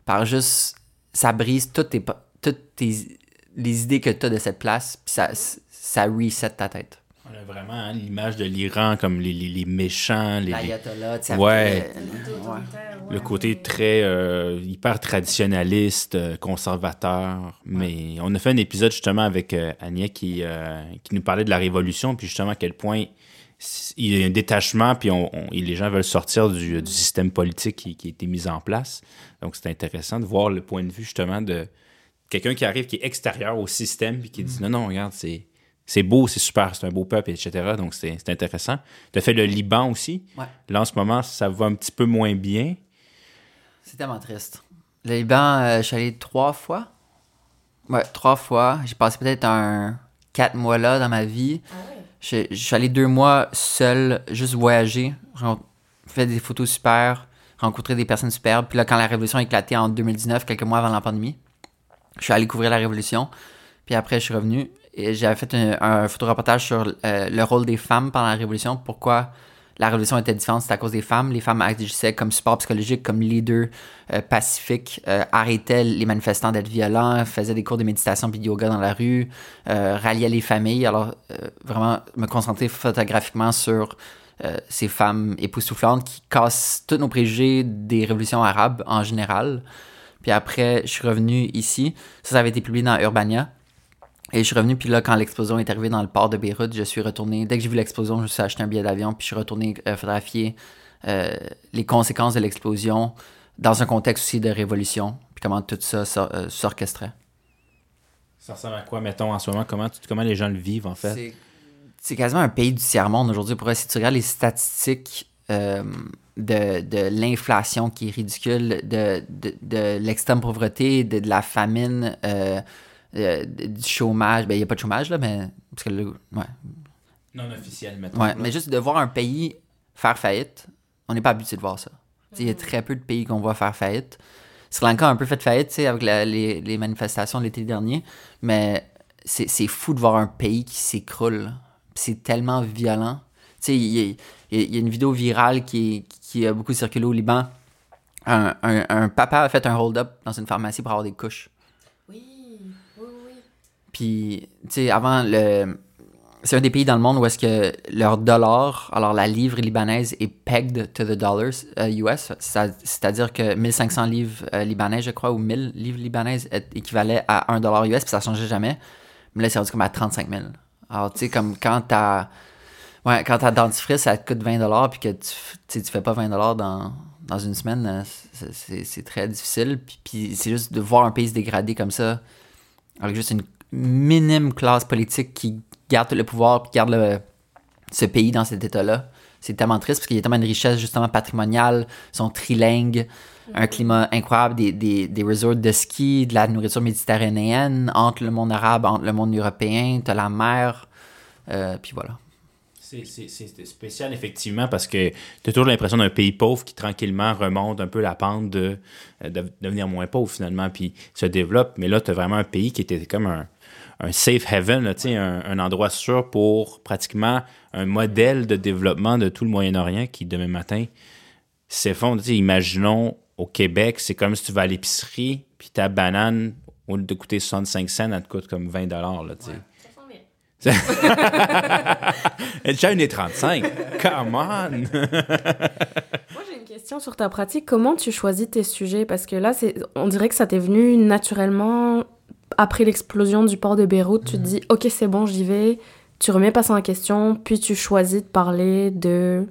par juste. Ça brise toutes tes, toutes tes, les idées que tu as de cette place, puis ça, ça reset ta tête. On a vraiment hein, l'image de l'Iran comme les, les, les méchants. Les, L'ayatollah, tu sais. Ouais. Le côté très euh, hyper traditionnaliste, euh, conservateur. Mais on a fait un épisode justement avec euh, Agnès qui, qui nous parlait de la révolution, puis justement à quel point il y a un détachement, puis on, les gens veulent sortir du, du système politique qui, qui, a été mis en place. Donc c'est intéressant de voir le point de vue justement de quelqu'un qui arrive, qui est extérieur au système, puis qui dit mm. non, non, regarde, c'est c'est beau, c'est super, c'est un beau peuple, etc. Donc, c'est intéressant. Tu as fait le Liban aussi. Ouais. Là, en ce moment, ça va un petit peu moins bien. C'est tellement triste. Le Liban, euh, je suis allé trois fois. Ouais, trois fois. J'ai passé peut-être un quatre mois là dans ma vie. Ah je, je, suis allé deux mois seul, juste voyager, fait des photos super, rencontrer des personnes superbes. Puis là, quand la révolution a éclaté en 2019, quelques mois avant la pandémie, je suis allé couvrir la révolution. Puis après, je suis revenu et j'avais fait un, un photoreportage sur euh, le rôle des femmes pendant la Révolution, pourquoi la Révolution était différente, c'est à cause des femmes. Les femmes agissaient comme support psychologique, comme leader euh, pacifique, euh, arrêtaient les manifestants d'être violents, faisaient des cours de méditation et de yoga dans la rue, ralliaient les familles. Alors, vraiment, me concentrer photographiquement sur ces femmes époustouflantes qui cassent tous nos préjugés des révolutions arabes en général. Puis après, je suis revenu ici. Ça, ça avait été publié dans Urbania. Et je suis revenu, puis là, quand l'explosion est arrivée dans le port de Beyrouth, je suis retourné. Dès que j'ai vu l'explosion, je me suis acheté un billet d'avion, puis je suis retourné euh, photographier euh, les conséquences de l'explosion dans un contexte aussi de révolution, puis comment tout ça euh, s'orchestrait. Ça ressemble à quoi, mettons, en ce moment? Comment, comment les gens le vivent, en fait? C'est quasiment un pays du tiers-monde aujourd'hui. Pour si tu regardes les statistiques de, de l'inflation qui est ridicule, de, de, de l'extrême pauvreté, de, de, la famine. Euh, du chômage. Ben, il n'y a pas de chômage, là, mais. Parce que le, ouais. Non officiel, mettons. Ouais, mais juste de voir un pays faire faillite, on n'est pas habitué de voir ça. Il y a très peu de pays qu'on voit faire faillite. Sri Lanka a un peu fait faillite, avec les, les, manifestations de l'été dernier, mais c'est fou de voir un pays qui s'écroule. C'est tellement violent. Tu sais, il y, a une vidéo virale qui, qui a beaucoup circulé au Liban. Un, un, un papa a fait un hold-up dans une pharmacie pour avoir des couches. Puis, tu sais, avant, le... c'est un des pays dans le monde où est-ce que leur dollar, alors la livre libanaise est pegged to the dollars US, euh, c'est-à-dire que 1500 livres euh, libanaises, je crois, ou 1000 livres libanaises équivalait à 1 dollar US, puis ça changeait jamais. Mais là, c'est rendu comme à 35 000. Alors, tu sais, comme quand t'as... Ouais, quand t'as dentifrice, ça te coûte 20 dollars, puis que tu, tu fais pas 20 dollars dans, dans une semaine, euh, c'est très difficile. Puis, puis c'est juste de voir un pays se dégrader comme ça, avec juste une minime classe politique qui garde le pouvoir qui garde ce pays dans cet état-là. C'est tellement triste parce qu'il y a tellement de richesse justement patrimoniale, sont trilingues, un climat incroyable, des, des, des, resorts de ski, de la nourriture méditerranéenne, entre le monde arabe, entre le monde européen, t'as la mer, euh, puis voilà. C'est spécial, effectivement, parce que tu as toujours l'impression d'un pays pauvre qui tranquillement remonte un peu la pente de, de, devenir moins pauvre, finalement, puis se développe. Mais là, tu as vraiment un pays qui était comme un, un safe haven, un, un, endroit sûr pour pratiquement un modèle de développement de tout le Moyen-Orient qui, demain matin, s'effondre. Imaginons au Québec, c'est comme si tu vas à l'épicerie, puis ta banane, au lieu de coûter 65 cents, elle te coûte comme 20 dollars. Là, ouais. Elle est 1,35. Come on! Moi, j'ai une question sur ta pratique. Comment tu choisis tes sujets? Parce que là, on dirait que ça t'est venu naturellement après l'explosion du port de Beyrouth, tu te mhm. dis, ok, c'est bon, j'y vais. Tu remets pas ça en question, puis tu choisis de parler de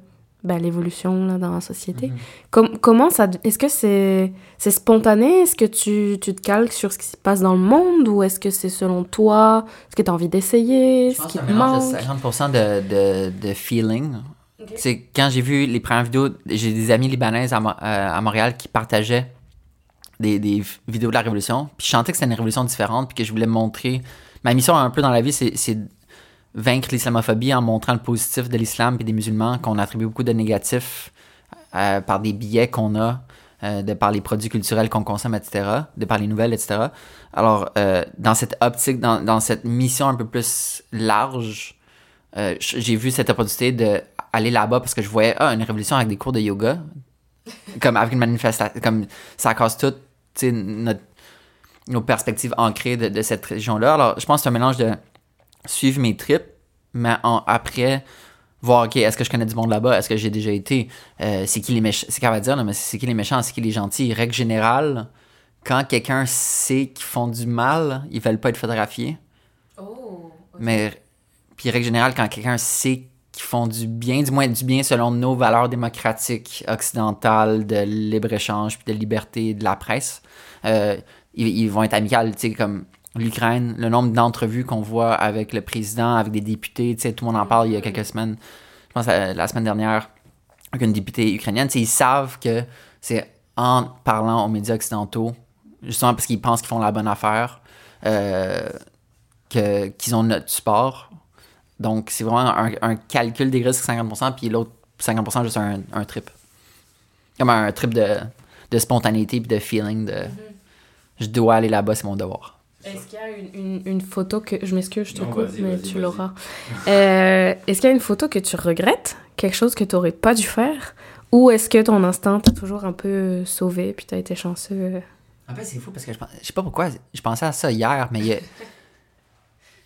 ben, l'évolution là, dans la société. Com- comment ça... Est-ce que c'est spontané? Est-ce que tu, tu te calques sur ce qui se passe dans le monde? Ou est-ce que c'est selon toi? Ce que tu as envie d'essayer? Ce qui te manque? de 50% de, de, de feeling. C'est quand j'ai vu les premières vidéos, j'ai des amis libanaises à, Mo- euh, à Montréal qui partageaient des, vidéos de la révolution. Puis je sentais que c'était une révolution différente, puis que je voulais montrer. Ma mission un peu dans la vie, c'est vaincre l'islamophobie en montrant le positif de l'islam et des musulmans, qu'on attribue beaucoup de négatifs euh, par des billets qu'on a, euh, de par les produits culturels qu'on consomme, etc., de par les nouvelles, etc. Alors, euh, dans cette optique, dans, dans cette mission un peu plus large, j'ai vu cette opportunité d'aller là-bas parce que je voyais ah, une révolution avec des cours de yoga, comme avec une manifestation, comme ça casse tout, notre- nos perspectives ancrées de, de cette région-là. Alors, je pense que c'est un mélange de suivre mes tripes, mais en- après, voir, OK, est-ce que je connais du monde là-bas? Est-ce que j'ai déjà été? Euh, c'est qui les méchants? C'est qu'elle va dire, là, mais c'est qui les méchants? C'est qui les gentils? Règle générale, quand quelqu'un sait qu'ils font du mal, ils veulent pas être photographiés. Oh, Mais, puis règle générale, quand quelqu'un sait qu'ils font du bien, du moins du bien selon nos valeurs démocratiques occidentales de libre-échange, puis de liberté de la presse, euh, ils, vont être amicales, tu sais, comme l'Ukraine, le nombre d'entrevues qu'on voit avec le président, avec des députés, tu sais, tout le monde en parle il y a quelques semaines, je pense euh, la semaine dernière, avec une députée ukrainienne, tu sais, ils savent que c'est en parlant aux médias occidentaux, justement parce qu'ils pensent qu'ils font la bonne affaire, euh, qu'ils ont notre support. Donc, c'est vraiment un, un calcul des risques 50%, puis l'autre 50% juste un, un trip. Comme un trip de, de spontanéité puis de feeling de je dois aller là-bas, c'est mon devoir. Est-ce qu'il y a une, une, une photo que... Je m'excuse, je te Non, coupe, mais tu l'auras. Euh, est-ce qu'il y a une photo que tu regrettes? Quelque chose que tu n'aurais pas dû faire? Ou est-ce que ton instinct t'a toujours un peu sauvé puis t'as été chanceux? En fait, c'est fou parce que je, pense- je sais pas pourquoi, je pensais à ça hier, mais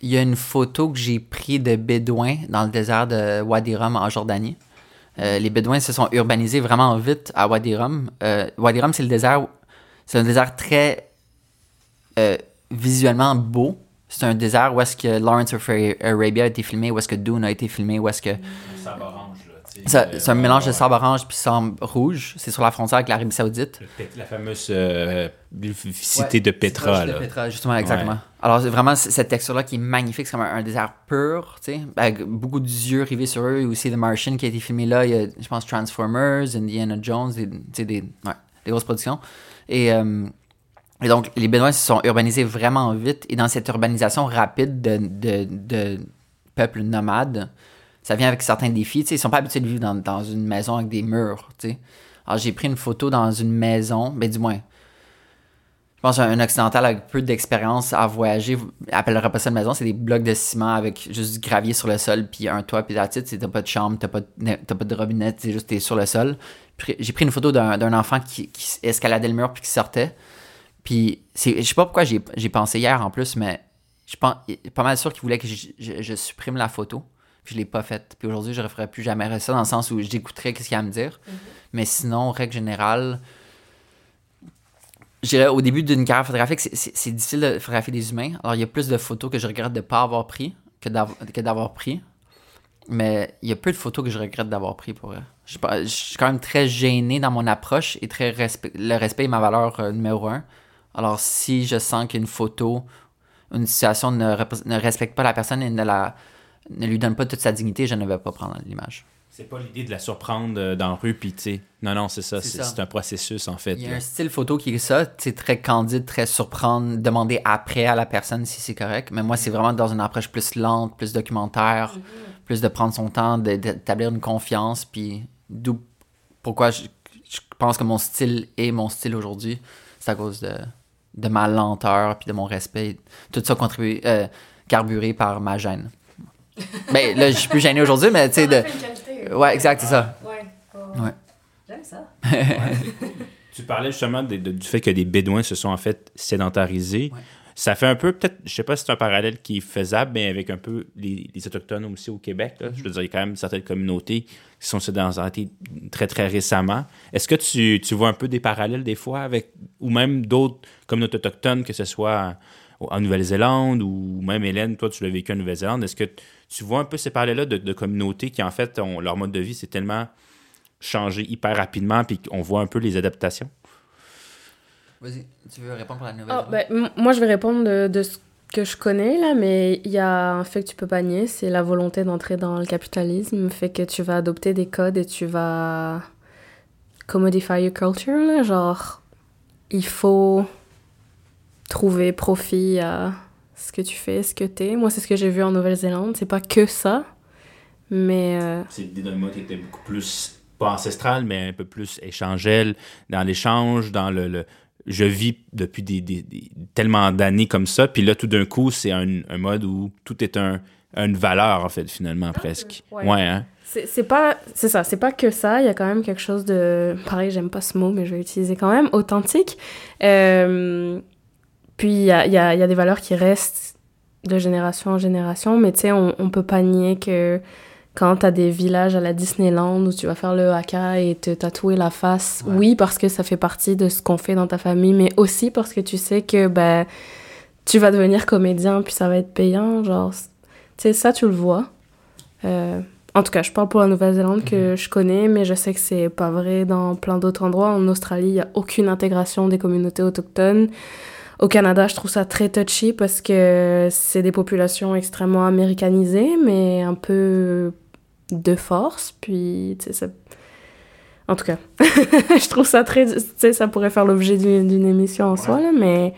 il y a, une photo que j'ai prise de bédouins dans le désert de Wadi Rum en Jordanie. Euh, les bédouins se sont urbanisés vraiment vite à Wadi Rum. Euh, Wadi Rum, c'est le désert, c'est un désert très euh, visuellement beau. C'est un désert où est-ce que Lawrence of Arabia a été filmé, où est-ce que Dune a été filmé, où est-ce que c'est un mélange de sable orange puis sable rouge. C'est sur la frontière avec l'Arabie Saoudite. La fameuse euh, cité de Petra, là. de Petra, justement, exactement. Ouais. Alors, c'est vraiment cette texture-là qui est magnifique. C'est comme un, un désert pur, tu sais, avec beaucoup d'yeux rivés sur eux. Et aussi The Martian qui a été filmé là. Il y a, je pense, Transformers, Indiana Jones, des, tu sais, des, ouais, des grosses productions. Et, euh, et donc, les Bédouins se sont urbanisés vraiment vite. Et dans cette urbanisation rapide de, de, de peuples nomades, ça vient avec certains défis. Tu sais, ils sont pas habitués de vivre dans, une maison avec des murs, tu sais. Alors, j'ai pris une photo dans une maison, ben du moins, je pense qu'un occidental avec peu d'expérience à voyager appellerait pas ça une maison, c'est des blocs de ciment avec juste du gravier sur le sol, puis un toit, puis la titre, t'as pas de chambre, t'as pas, de- t'as pas de robinet, c'est juste t'es sur le sol. J'ai pris une photo d'un enfant qui, escaladait le mur puis qui sortait. Puis je sais pas pourquoi j'ai pensé hier en plus, mais je pense pas mal sûr qu'il voulait que je supprime la photo. Puis je l'ai pas faite. Puis aujourd'hui, je ne referai plus jamais ça dans le sens où j'écouterais ce qu'il y a à me dire. Mais sinon, règle générale, je dirais au début d'une carrière photographique, c'est- difficile de photographier des humains. Alors, il y a plus de photos que je regrette de ne pas avoir pris que d'av- que d'avoir pris. Mais il y a peu de photos que je regrette d'avoir pris pour. Je je suis quand même très gêné dans mon approche et très le respect est ma valeur euh, numéro un. Alors, si je sens qu'une photo, une situation ne, ne respecte pas la personne et ne, la, ne lui donne pas toute sa dignité, je ne vais pas prendre l'image. C'est pas l'idée de la surprendre euh, dans la rue, puis tu sais. Non, non, c'est ça. C'est un processus, en fait. Il y a là. un style photo qui est ça, c'est très candide, très surprendre, demander après à la personne si c'est correct. Mais moi, c'est vraiment dans une approche plus lente, plus documentaire, plus de prendre son temps, d'établir une confiance. Puis d'où pourquoi je, je pense que mon style est mon style aujourd'hui, c'est à cause de, de ma lenteur puis de mon respect. Tout ça contribué, euh, carburé par ma gêne. Ben là, je suis plus gêné aujourd'hui, mais tu sais, de. Ouais, exact, c'est ça. Ouais. Ouais. J'aime ça. Tu parlais justement de- de- du fait que des Bédouins se sont en fait sédentarisés. Ouais. Ça fait un peu, peut-être, je sais pas si c'est un parallèle qui est faisable, mais avec un peu les, les Autochtones aussi au Québec. là. Je veux dire, il y a quand même certaines communautés qui sont sédentarisées très, très récemment. Est-ce que tu, tu vois un peu des parallèles des fois avec, ou même d'autres communautés autochtones, que ce soit en, en Nouvelle-Zélande ou même Hélène, toi, tu l'as vécu en Nouvelle-Zélande. Est-ce que tu vois un peu ces parallèles-là de, de communautés qui, en fait, ont, leur mode de vie, c'est tellement changé hyper rapidement, puis qu'on voit un peu les adaptations? Vas-y, tu veux répondre pour la nouvelle? Ben, m- moi, je vais répondre de, de ce que je connais, là, mais il y a un fait que tu peux pas nier, c'est la volonté d'entrer dans le capitalisme, fait que tu vas adopter des codes et tu vas commodify your culture, là, genre, il faut trouver profit à ce que tu fais, ce que t'es. Moi, c'est ce que j'ai vu en Nouvelle-Zélande, c'est pas que ça, mais... euh, C'est l'idée d'un mode qui était beaucoup plus, pas ancestral, mais un peu plus échangel, dans l'échange, dans le, le- Je vis depuis des, des- des- tellement d'années comme ça, puis là, tout d'un coup, c'est un, un mode où tout est un, une valeur, en fait, finalement, presque. ouais. Ouais, hein? C'est c'est pas c'est ça, c'est pas que ça, il y a quand même quelque chose de pareil, j'aime pas ce mot mais je vais l'utiliser quand même, authentique. Euh, puis il y a, il y, a, il y a des valeurs qui restent de génération en génération, mais tu sais on, on peut pas nier que quand t'as des villages à la Disneyland où tu vas faire le haka et te tatouer la face, Ouais. oui parce que ça fait partie de ce qu'on fait dans ta famille, mais aussi parce que tu sais que ben tu vas devenir comédien puis ça va être payant, genre tu sais ça tu le vois. Euh, en tout cas, je parle pour la Nouvelle-Zélande que je connais, mais je sais que c'est pas vrai dans plein d'autres endroits. En Australie, il n'y a aucune intégration des communautés autochtones. Au Canada, je trouve ça très touchy parce que c'est des populations extrêmement américanisées, mais un peu de force. Puis, tu sais, ça... En tout cas, je trouve ça très... Tu sais, ça pourrait faire l'objet d'une émission en soi, là, mais...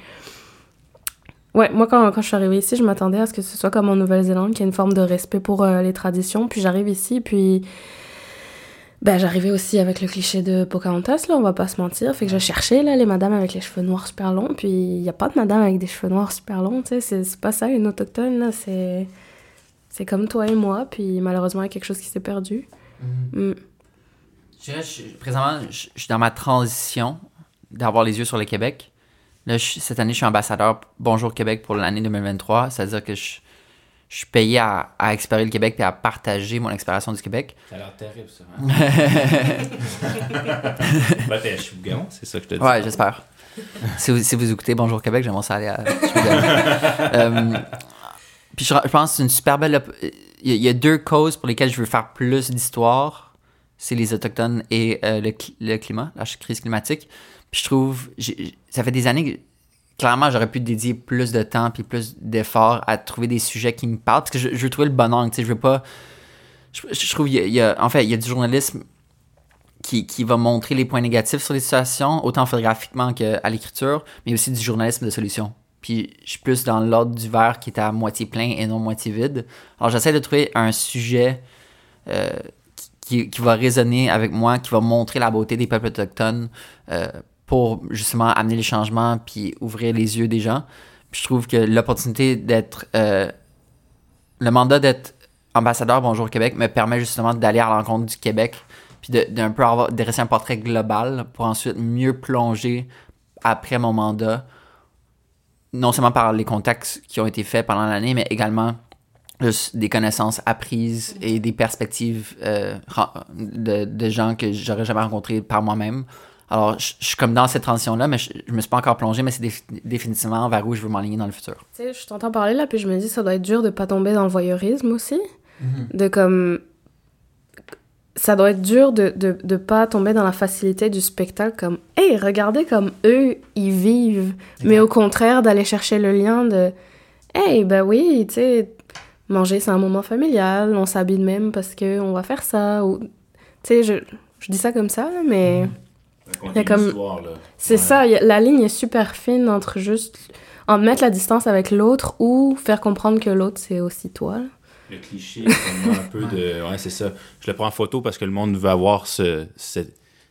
Ouais, moi, quand, quand je suis arrivée ici, je m'attendais à ce que ce soit comme en Nouvelle-Zélande, qu'il y ait une forme de respect pour euh, les traditions. Puis j'arrive ici, puis... Ben, j'arrivais aussi avec le cliché de Pocahontas, là, on va pas se mentir. Fait que je cherchais, là, les madames avec les cheveux noirs super longs. Puis il y a pas de madame avec des cheveux noirs super longs, tu sais. C'est c'est pas ça, une autochtone, là. C'est... C'est comme toi et moi, puis malheureusement, il y a quelque chose qui s'est perdu. Mm. Je dirais, je- présentement, je, je suis dans ma transition d'avoir les yeux sur le Québec. Là, je- cette année, je suis ambassadeur Bonjour Québec pour l'année 2023. C'est-à-dire que je, je suis payé à, à explorer le Québec et à partager mon exploration du Québec. Ça a l'air terrible, ça. ben, t'es à Chibougamau, c'est ça que je te dis. Ouais, j'espère. si, vous, si vous écoutez Bonjour Québec, j'aimerais ça aller à euh, Puis je, je pense que c'est une super belle. Il y, a, il y a deux causes pour lesquelles je veux faire plus d'histoire. C'est les Autochtones et euh, le, le climat, la crise climatique. Puis je trouve, ça fait des années que clairement j'aurais pu dédier plus de temps puis plus d'efforts à trouver des sujets qui me parlent parce que je, je veux trouver le bon angle. Tu sais, je veux pas. Je, trouve il y a- il y a, en fait il y a du journalisme qui, qui va montrer les points négatifs sur les situations, autant photographiquement qu'à l'écriture, mais aussi du journalisme de solution. Puis je suis plus dans l'ordre du verre qui est à moitié plein et non moitié vide. Alors j'essaie de trouver un sujet euh, qui, qui va résonner avec moi, qui va montrer la beauté des peuples autochtones euh, pour justement amener les changements puis ouvrir les yeux des gens. Puis je trouve que l'opportunité d'être... euh, le mandat d'être ambassadeur Bonjour Québec me permet justement d'aller à l'encontre du Québec puis de- d'un peu avoir dresser un portrait global pour ensuite mieux plonger après mon mandat non seulement par les contacts qui ont été faits pendant l'année mais également juste des connaissances apprises et des perspectives euh, de, de gens que j'aurais jamais rencontrés par moi-même alors je je suis comme dans cette transition là mais je, je me suis pas encore plongé mais c'est défi- définitivement vers où je veux m'aligner dans le futur Tu sais, je t'entends parler là, puis je me dis, ça doit être dur de pas tomber dans le voyeurisme aussi. De comme. Ça doit être dur de, de, de pas tomber dans la facilité du spectacle, comme, hey, regardez comme eux, ils vivent. Mais au contraire, d'aller chercher le lien de, hey, ben oui, tu sais, manger, c'est un moment familial, on s'habille de même parce que on va faire ça. Ou, tu sais, je, je dis ça comme ça, mais. Y a comme- C'est ça, y a- la ligne est super fine entre juste en mettre la distance avec l'autre ou faire comprendre que l'autre c'est aussi toi. là. Le cliché, un peu de. Ouais, c'est ça. Je le prends en photo parce que le monde veut avoir ce, ce-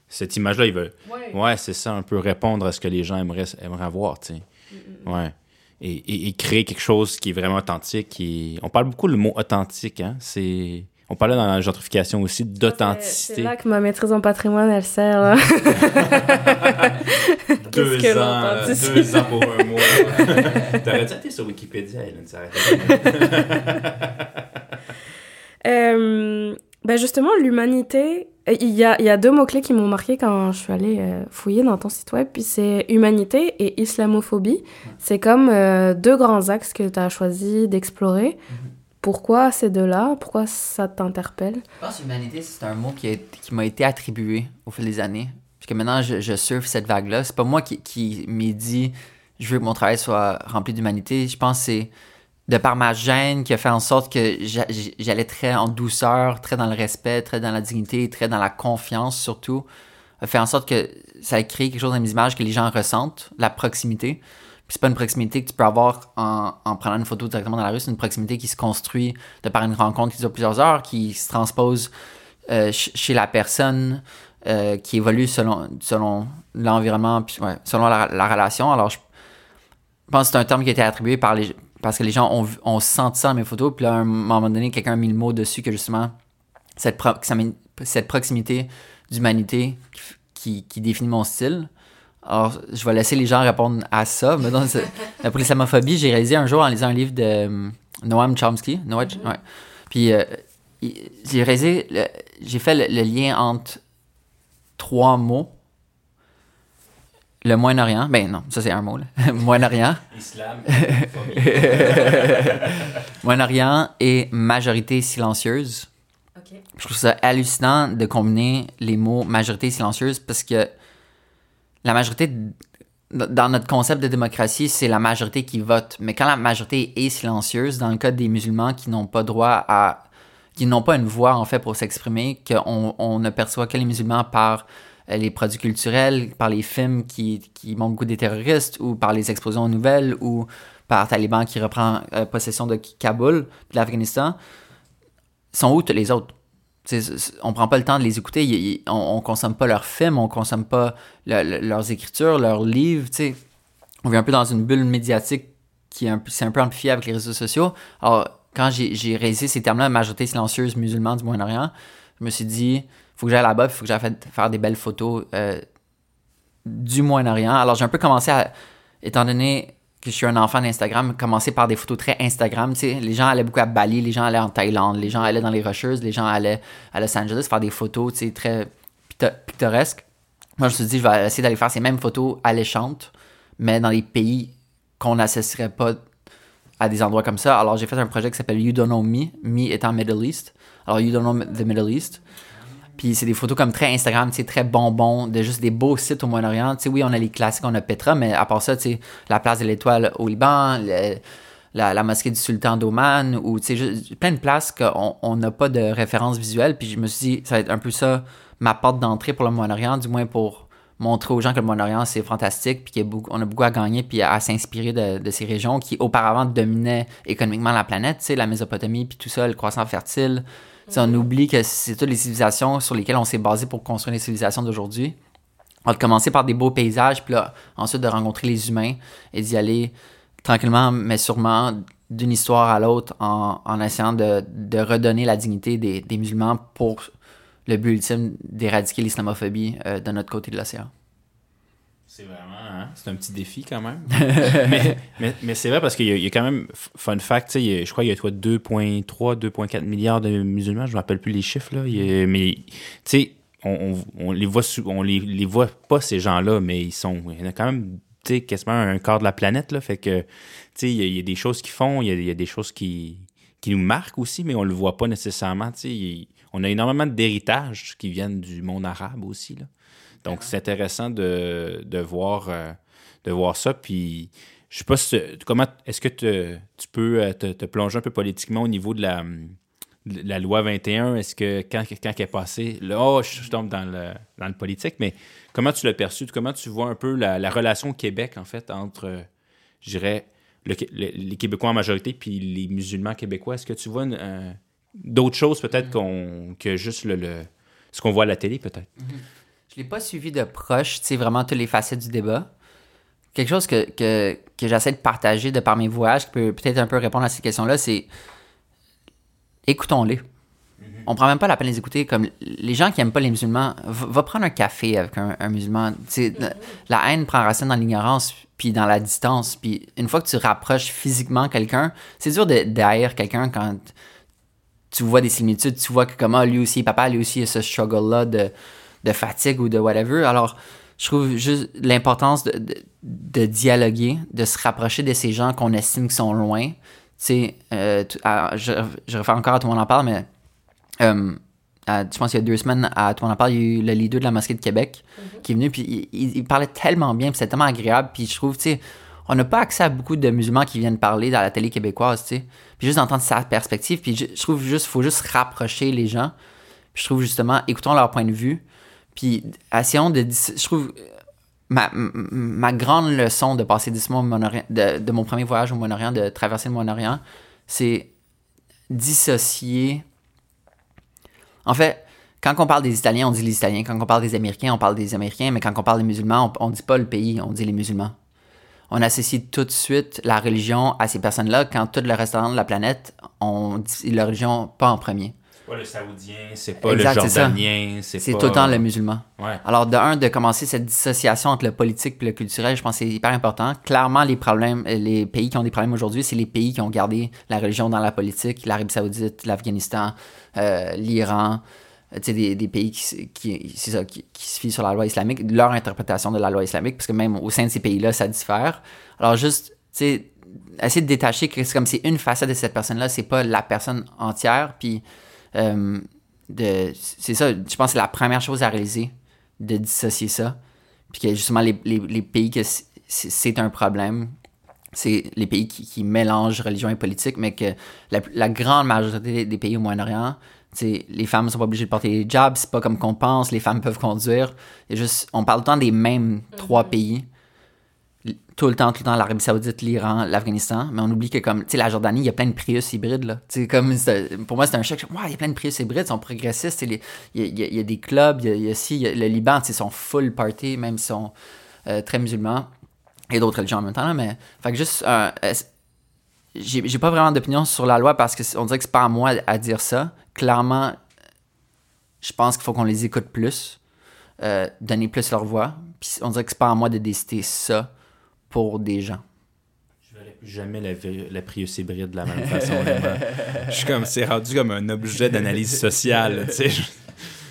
cette image-là. Il veut. Ouais, c'est ça, un peu répondre à ce que les gens aimeraient, aimeraient avoir, tu sais. Ouais. Et, et- et créer quelque chose qui est vraiment authentique. On parle beaucoup le mot authentique, hein. C'est. On parlait dans la gentrification aussi C'est d'authenticité. là que ma maîtrise en patrimoine elle sert. là. Deux que ans, deux ans pour un mois. T'aurais dû être sur Wikipédia, Hélène, ça été- Euh, ben justement, l'humanité, il y a, il y a deux mots-clés qui m'ont marqué quand je suis allée euh, fouiller dans ton site web, puis c'est humanité et islamophobie. C'est comme euh, deux grands axes que tu as choisi d'explorer. Pourquoi ces deux-là? Pourquoi ça t'interpelle? Je pense que humanité, c'est un mot qui, m'a été attribué au fil des années. Parce que maintenant, je, je surfe cette vague-là. C'est pas moi qui, qui m'ai dit je veux que mon travail soit rempli d'humanité. Je pense que c'est de par ma gêne qui a fait en sorte que j'allais très en douceur, très dans le respect, très dans la dignité, très dans la confiance surtout, a fait en sorte que ça a créé quelque chose dans mes images que les gens ressentent, la proximité. C'est pas une proximité que tu peux avoir en, en prenant une photo directement dans la rue, c'est une proximité qui se construit de par une rencontre qui dure plusieurs heures, qui se transpose euh, chez la personne, euh, qui évolue selon, selon l'environnement, ouais, selon la, la, relation. Alors je pense que c'est un terme qui a été attribué par les, parce que les gens ont, senti ça dans mes photos, puis là, à un moment donné, quelqu'un a mis le mot dessus que justement, cette, cette proximité d'humanité qui, définit mon style. Alors, je vais laisser les gens répondre à ça. Mais donc, pour l'islamophobie, j'ai réalisé un jour en lisant un livre de euh, Noam Chomsky. Noam, mm-hmm. ouais. Puis, euh, j'ai réalisé, j'ai fait le, lien entre trois mots le Moyen-Orient, ben non, ça c'est un mot, Moyen-Orient. Islam. Moyen-Orient et majorité silencieuse. Je trouve ça hallucinant de combiner les mots majorité silencieuse parce que la majorité, dans notre concept de démocratie, c'est la majorité qui vote. Mais quand la majorité est silencieuse, dans le cas des musulmans qui n'ont pas droit à. qui n'ont pas une voix en fait pour s'exprimer, qu'on on ne perçoit que les musulmans par euh, les produits culturels, par les films qui, qui montrent des terroristes, ou par les explosions nouvelles, ou par Taliban qui reprend euh, possession de Kaboul, de l'Afghanistan, sont où tous les autres? On prend pas le temps de les écouter, on, on, consomme pas leurs films, on consomme pas leurs écritures, leurs livres, On vit un peu dans une bulle médiatique qui est un, un peu amplifiée avec les réseaux sociaux. Alors, quand j'ai réalisé ces termes-là, majorité silencieuse musulmane du Moyen-Orient, je me suis dit, faut que j'aille là-bas, il faut que j'aille faire des belles photos euh, du Moyen-Orient. Alors, j'ai un peu commencé à, étant donné je suis un enfant d'Instagram, commencer par des photos très Instagram. Tu sais, les gens allaient beaucoup à Bali, les gens allaient en Thaïlande, les gens allaient dans les Rocheuses, les gens allaient à Los Angeles faire des photos tu très pittoresques. Moi, je me suis dit, je vais essayer d'aller faire ces mêmes photos alléchantes, mais dans les pays qu'on n'associerait pas à des endroits comme ça. Alors, j'ai fait un projet qui s'appelle You Don't Know Me, Me étant Middle East. Alors, You Don't Know the Middle East. Puis c'est des photos comme très Instagram, c'est très bonbon, de juste des beaux sites au Moyen-Orient. Oui, on a les classiques, on a Petra, mais à part ça, tu la place de l'Étoile au Liban, la, mosquée du Sultan d'Oman, ou plein de places qu'on n'a pas de référence visuelle. Puis je me suis dit, ça va être un peu ça, ma porte d'entrée pour le Moyen-Orient, du moins pour montrer aux gens que le Moyen-Orient, c'est fantastique, puis qu'on a beaucoup à gagner, puis à, s'inspirer de, ces régions qui auparavant dominaient économiquement la planète, la Mésopotamie, puis tout ça, le croissant fertile, on oublie que c'est toutes les civilisations sur lesquelles on s'est basé pour construire les civilisations d'aujourd'hui. On va commencer par des beaux paysages, puis là, ensuite de rencontrer les humains et d'y aller tranquillement, mais sûrement d'une histoire à l'autre en, essayant de, redonner la dignité des, des, musulmans pour le but ultime d'éradiquer l'islamophobie euh, de notre côté de l'océan. C'est vraiment, hein? c'est un petit défi quand même. mais, mais, mais c'est vrai parce qu'il y, y, a quand même, fun fact, je crois qu'il y a 2,3, 2,4 milliards de musulmans, je ne me rappelle plus les chiffres, là. mais tu sais, on, on, les voit, on les, les voit pas ces gens-là, mais ils sont, il y en a quand même quasiment un quart de la planète, là, fait que il y, y, a des choses qu'ils font, il y, y a, des choses qui, qui nous marquent aussi, mais on le voit pas nécessairement. On a énormément d'héritages qui viennent du monde arabe aussi. Là. Donc, c'est intéressant de, de voir, euh, de voir ça. Puis, je sais pas si, comment est-ce que tu peux euh, te, plonger un peu politiquement au niveau de la, la loi 21. Est-ce que quand, quand elle est passée, là, oh, je, tombe dans le, dans le politique, mais comment tu l'as perçu? Comment tu vois un peu la, la relation au Québec, en fait, entre, je dirais, les Québécois en majorité puis les musulmans québécois? Est-ce que tu vois d'autres choses peut-être mm. qu'on, que juste le, ce qu'on voit à la télé, peut-être? Mm-hmm. Je l'ai pas suivi de proche, tu sais, vraiment toutes les facettes du débat. Quelque chose que, que, que j'essaie de partager de par mes voyages, qui peut peut-être un peu répondre à ces questions-là, c'est écoutons-les. On mm-hmm. On prend même pas la peine de les écouter. Comme les gens qui aiment pas les musulmans, va, prendre un café avec un, musulman. Mm-hmm. La haine prend racine dans l'ignorance puis dans la distance. Puis une fois que tu rapproches physiquement quelqu'un, c'est dur de, quelqu'un quand tu vois des similitudes, tu vois que comment lui aussi, papa, lui aussi, il a ce struggle-là de de fatigue ou de whatever. Alors, je trouve juste l'importance de, de, dialoguer, de se rapprocher de ces gens qu'on estime qui sont loin. sais, euh, tu- à- je, je refais encore à tout le monde en parle, mais euh, à- je pense qu'il y a deux semaines, à tout le monde en parle, il y a eu le leader de la mosquée de Québec qui est venu, puis il, il- il parlait tellement bien, puis c'était tellement agréable, puis je trouve, tu sais, on n'a pas accès à beaucoup de musulmans qui viennent parler dans la télé québécoise, tu sais. Puis juste d'entendre sa perspective, puis je, je trouve juste, faut juste rapprocher les gens. Puis je trouve justement, écoutons leur point de vue, puis de, je trouve, ma, ma grande leçon de passer 10 mois au Moyen-Orient, de, de mon premier voyage au Moyen-Orient, de traverser le Moyen-Orient, c'est dissocier. En fait, quand on parle des Italiens, on dit les Italiens. Quand on parle des Américains, on parle des Américains. Mais quand on parle des musulmans, on, on dit pas le pays, on dit les musulmans. On associe tout de suite la religion à ces personnes-là, quand tout le restaurant de la planète, on dit la religion pas en premier. C'est pas le Saoudien, c'est pas Exact, le. Jordanien, c'est pas... tout le temps le musulman. Ouais. Alors, de un, de commencer cette dissociation entre le politique et le culturel, je pense que c'est hyper important. Clairement, les problèmes, euh, les pays qui ont des problèmes aujourd'hui, c'est les pays qui ont gardé la religion dans la politique, l'Arabie Saoudite, l'Afghanistan, euh, l'Iran, euh, tu sais, des, des pays qui, qui, c'est ça, qui, qui se fient sur la loi islamique, leur interprétation de la loi islamique, parce que même au sein de ces pays-là, ça diffère. Alors, juste, tu sais, essayer de détacher que c'est comme c'est une facette de cette personne-là, c'est pas la personne entière, puis euh, de, c'est ça, je pense que c'est la première chose à réaliser, de dissocier ça. Puis que justement, les, les, les pays que c'est- un problème, c'est les pays qui, qui mélangent religion et politique, mais que la, la grande majorité des pays au Moyen-Orient, les femmes sont pas obligées de porter les jobs, c'est pas comme qu'on pense, les femmes peuvent conduire. Et juste, on parle temps des mêmes trois pays tout le temps, tout le temps, l'Arabie Saoudite, l'Iran, l'Afghanistan, mais on oublie que comme, tu sais, la Jordanie, il y a plein de Prius hybrides, là. Tu sais, comme, pour moi, c'est un choc. Ouais, il y a plein de Prius hybrides, ils sont progressistes, il y a, des clubs, il y a, il y a ci, il y a- le Liban, tu sais, ils sont full party, même s'ils sont euh, très musulmans, et d'autres religions en même temps, là, mais, fait que juste, euh, j'ai pas vraiment d'opinion sur la loi parce que c'est- on dirait que c'est pas à moi à dire ça. Clairement, je pense qu'il faut qu'on les écoute plus, euh, donner plus leur voix, puis on dirait que c'est pas à moi de décider ça pour des gens. Je verrai plus jamais la, la Prius hybride de la même façon. je suis comme, c'est rendu comme un objet d'analyse sociale, tu sais. Je,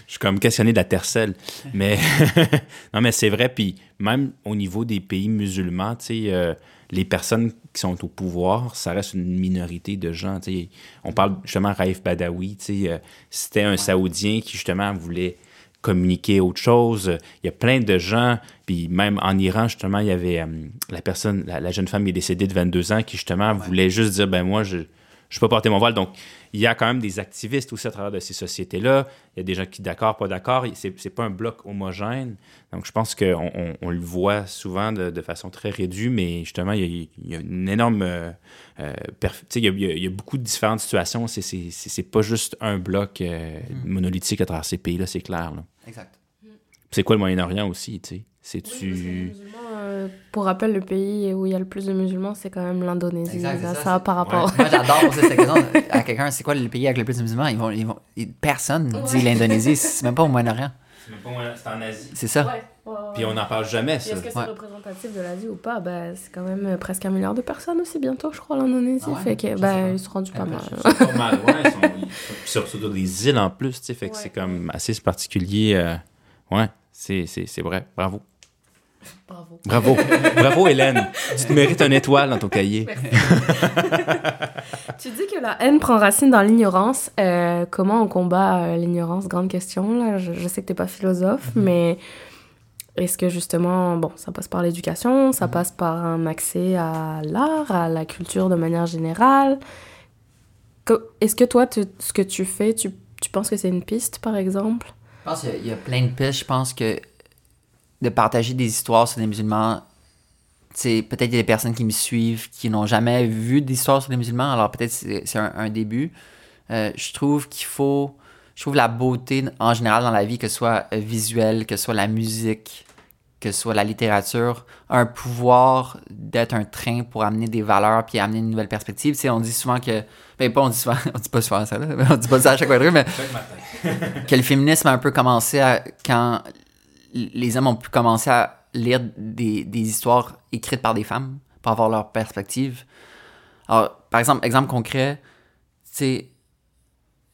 je suis comme questionné de la tercelle. Mais, non, mais c'est vrai. Puis même au niveau des pays musulmans, tu sais, euh, les personnes qui sont au pouvoir, ça reste une minorité de gens, tu sais. On parle justement Raif Badawi, tu sais. euh, C'était un Saoudien qui justement voulait communiquer autre chose. Il y a plein de gens, puis même en Iran, justement, il y avait euh, la personne, la, la jeune femme qui est décédée de 22 ans, qui justement voulait juste dire, ben moi, je je peux pas porter mon voile. Donc, il y a quand même des activistes aussi à travers de ces sociétés-là. Il y a des gens qui d'accord, pas d'accord. C'est c'est pas un bloc homogène. Donc, je pense qu'on on, on le voit souvent de, de façon très réduite, mais justement, il y a, il y a une énorme... euh, euh, perf- tu sais, il, y a- il y beaucoup de différentes situations. C'est- C'est c'est- pas juste un bloc euh, monolithique à travers ces pays-là, c'est clair. là. Exact. C'est quoi le Moyen-Orient aussi, tu sais? C'est-tu... euh, pour rappel, le pays où il y a le plus de musulmans, c'est quand même l'Indonésie. C'est ça, ça, par rapport. Moi, j'adore poser cette question à quelqu'un. C'est quoi le pays avec le plus de musulmans? Ils vont, ils vont, ils- personne ne dit l'Indonésie. C'est même pas au Moyen-Orient. C'est en Asie. C'est ça. Ouais, ouais, ouais. Puis on n'en parle jamais, ça. Est-ce que c'est Ouais. représentatif de l'Asie ou pas? Ben, C'est quand même euh, presque un milliard de personnes aussi bientôt, je crois, l'Indonésie. Ah ouais? fait que, ben, pas. ils se rendent pas mal. Ils sont pas mal, ouais, ils sont, ils sont- puis sur, sur des îles en plus, tu sais, fait que Ouais. c'est comme assez particulier. euh, ouais, c'est, c'est, c'est vrai. Bravo. Bravo. Bravo. Bravo, Hélène. Tu te mérites une étoile dans ton cahier. Tu dis que la haine prend racine dans l'ignorance. Euh, comment on combat euh, l'ignorance? Grande question. Là. Je, je sais que tu pas philosophe, mais est-ce que justement, bon, ça passe par l'éducation, ça passe par un accès à l'art, à la culture de manière générale? Est-ce que toi, tu- ce que tu fais, tu, tu penses que c'est une piste, par exemple? Je pense qu'il y y, a plein de pistes. Je pense que de partager des histoires sur les musulmans, peut-être il y a des personnes qui me suivent qui n'ont jamais vu d'histoire sur les musulmans, alors peut-être c'est c'est un, un début. Euh, je trouve qu'il faut. Je trouve la beauté en général dans la vie, que ce soit visuelle, que ce soit la musique, que ce soit la littérature, un pouvoir d'être un train pour amener des valeurs puis amener une nouvelle perspective. Tu sais, on dit souvent que. Ben, pas on dit souvent, on dit pas souvent ça, là, on dit pas ça à chaque fois, mais que le féminisme a un peu commencé à, quand les hommes ont pu commencer à lire des, des histoires écrites par des femmes pour avoir leur perspective. Alors, par exemple, exemple concret, tu sais,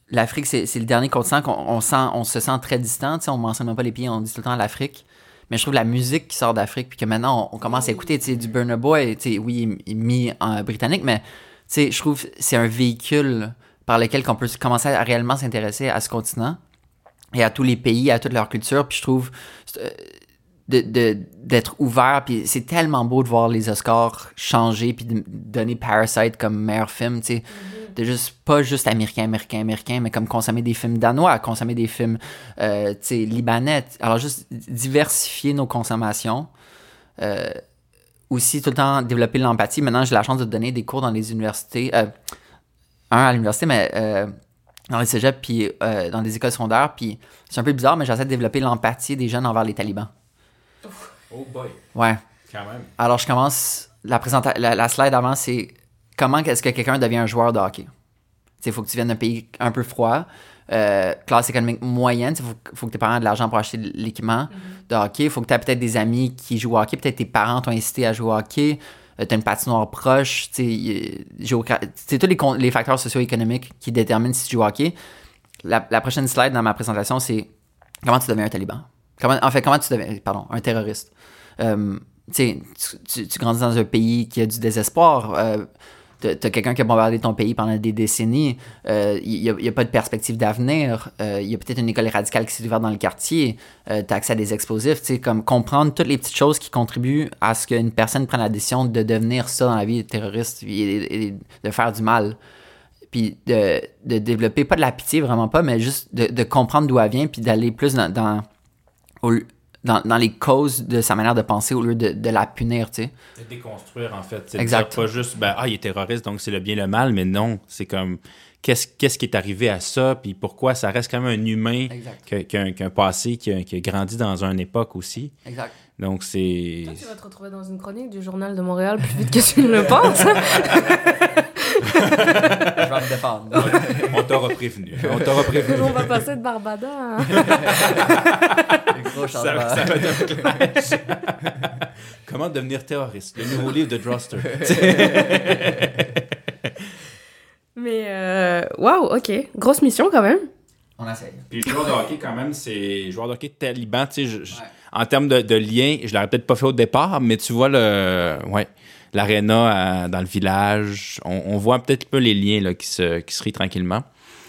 l'Afrique, c'est c'est le dernier continent qu'on on sent, on se sent très distant, tu sais, on mentionne même pas les pays, on dit tout le temps l'Afrique. Mais je trouve la musique qui sort d'Afrique, puis que maintenant on, on commence à écouter, du Burna Boy, oui, il est mis en britannique, mais tu sais, je trouve que c'est un véhicule par lequel on peut commencer à réellement s'intéresser à ce continent et à tous les pays, à toute leur culture. Puis je trouve d'être ouvert. Puis c'est tellement beau de voir les Oscars changer puis de donner Parasite comme meilleur film, tu sais. De juste, pas juste américain, américain, américain, mais comme consommer des films danois, consommer des films, euh, tu sais, libanais. Alors juste diversifier nos consommations. Euh, aussi tout le temps développer l'empathie. Maintenant, j'ai la chance de donner des cours dans les universités. euh, un à l'université, mais euh, dans les cégeps, puis euh, dans des écoles secondaires. Puis c'est un peu bizarre, mais j'essaie de développer l'empathie des jeunes envers les talibans. Oh boy, Ouais. quand même. Alors, je commence. La, présenta- la, la slide avant, c'est comment est-ce que quelqu'un devient un joueur de hockey? Il faut que tu viennes d'un pays un peu froid, euh, classe économique moyenne. Il faut, faut que tes parents aient de l'argent pour acheter de l'équipement de hockey. Il faut que tu aies peut-être des amis qui jouent au hockey. Peut-être tes parents t'ont incité à jouer au hockey. Tu as une patinoire proche. tu sais, C'est tous les, facteurs socio-économiques qui déterminent si tu joues hockey. La, prochaine slide dans ma présentation, c'est comment tu deviens un taliban. Comment, en fait, comment tu deviens, pardon, un terroriste. Euh, tu tu, grandis dans un pays qui a du désespoir. Euh, T'as t'as quelqu'un qui a bombardé ton pays pendant des décennies. Il n'y a, pas de perspective d'avenir. Il y a peut-être une école radicale qui s'est ouverte dans le quartier. tu as accès à des explosifs. Tu sais, comme comprendre toutes les petites choses qui contribuent à ce qu'une personne prenne la décision de devenir ça dans la vie, terroriste, et, et de faire du mal puis de, de développer, pas de la pitié, vraiment pas, mais juste de, comprendre d'où elle vient, puis d'aller plus dans, dans, dans les causes de sa manière de penser au lieu de, de la punir, tu sais. De déconstruire, en fait. Exact. pas juste, ben, ah, il est terroriste, donc c'est le bien, le mal, mais non, c'est comme, qu'est-ce qu'est-ce qui est arrivé à ça, puis pourquoi ça reste quand même un humain Exact. qui a, qui a un, qui a un passé, qui a, qui a grandi dans une époque aussi. Exact. Donc, c'est. Toi, tu vas te retrouver dans une chronique du Journal de Montréal plus vite que tu ne le penses. Je vais me défendre. On t'aura prévenu. On t'aura prévenu. On va passer de Barbada. hein. Gros Ça, changement. ça va être un clash. Comment devenir terroriste? Le nouveau livre de Droster. Mais, waouh, ok. Grosse mission quand même. On essaye. Puis joueur de hockey, quand même, c'est joueur de hockey taliban. Tu sais, je- je- Ouais. en termes de, de lien, je l'aurais peut-être pas fait au départ, mais tu vois le, ouais, l'aréna euh, dans le village, on, on voit peut-être un peu les liens là, qui se, qui se rient tranquillement.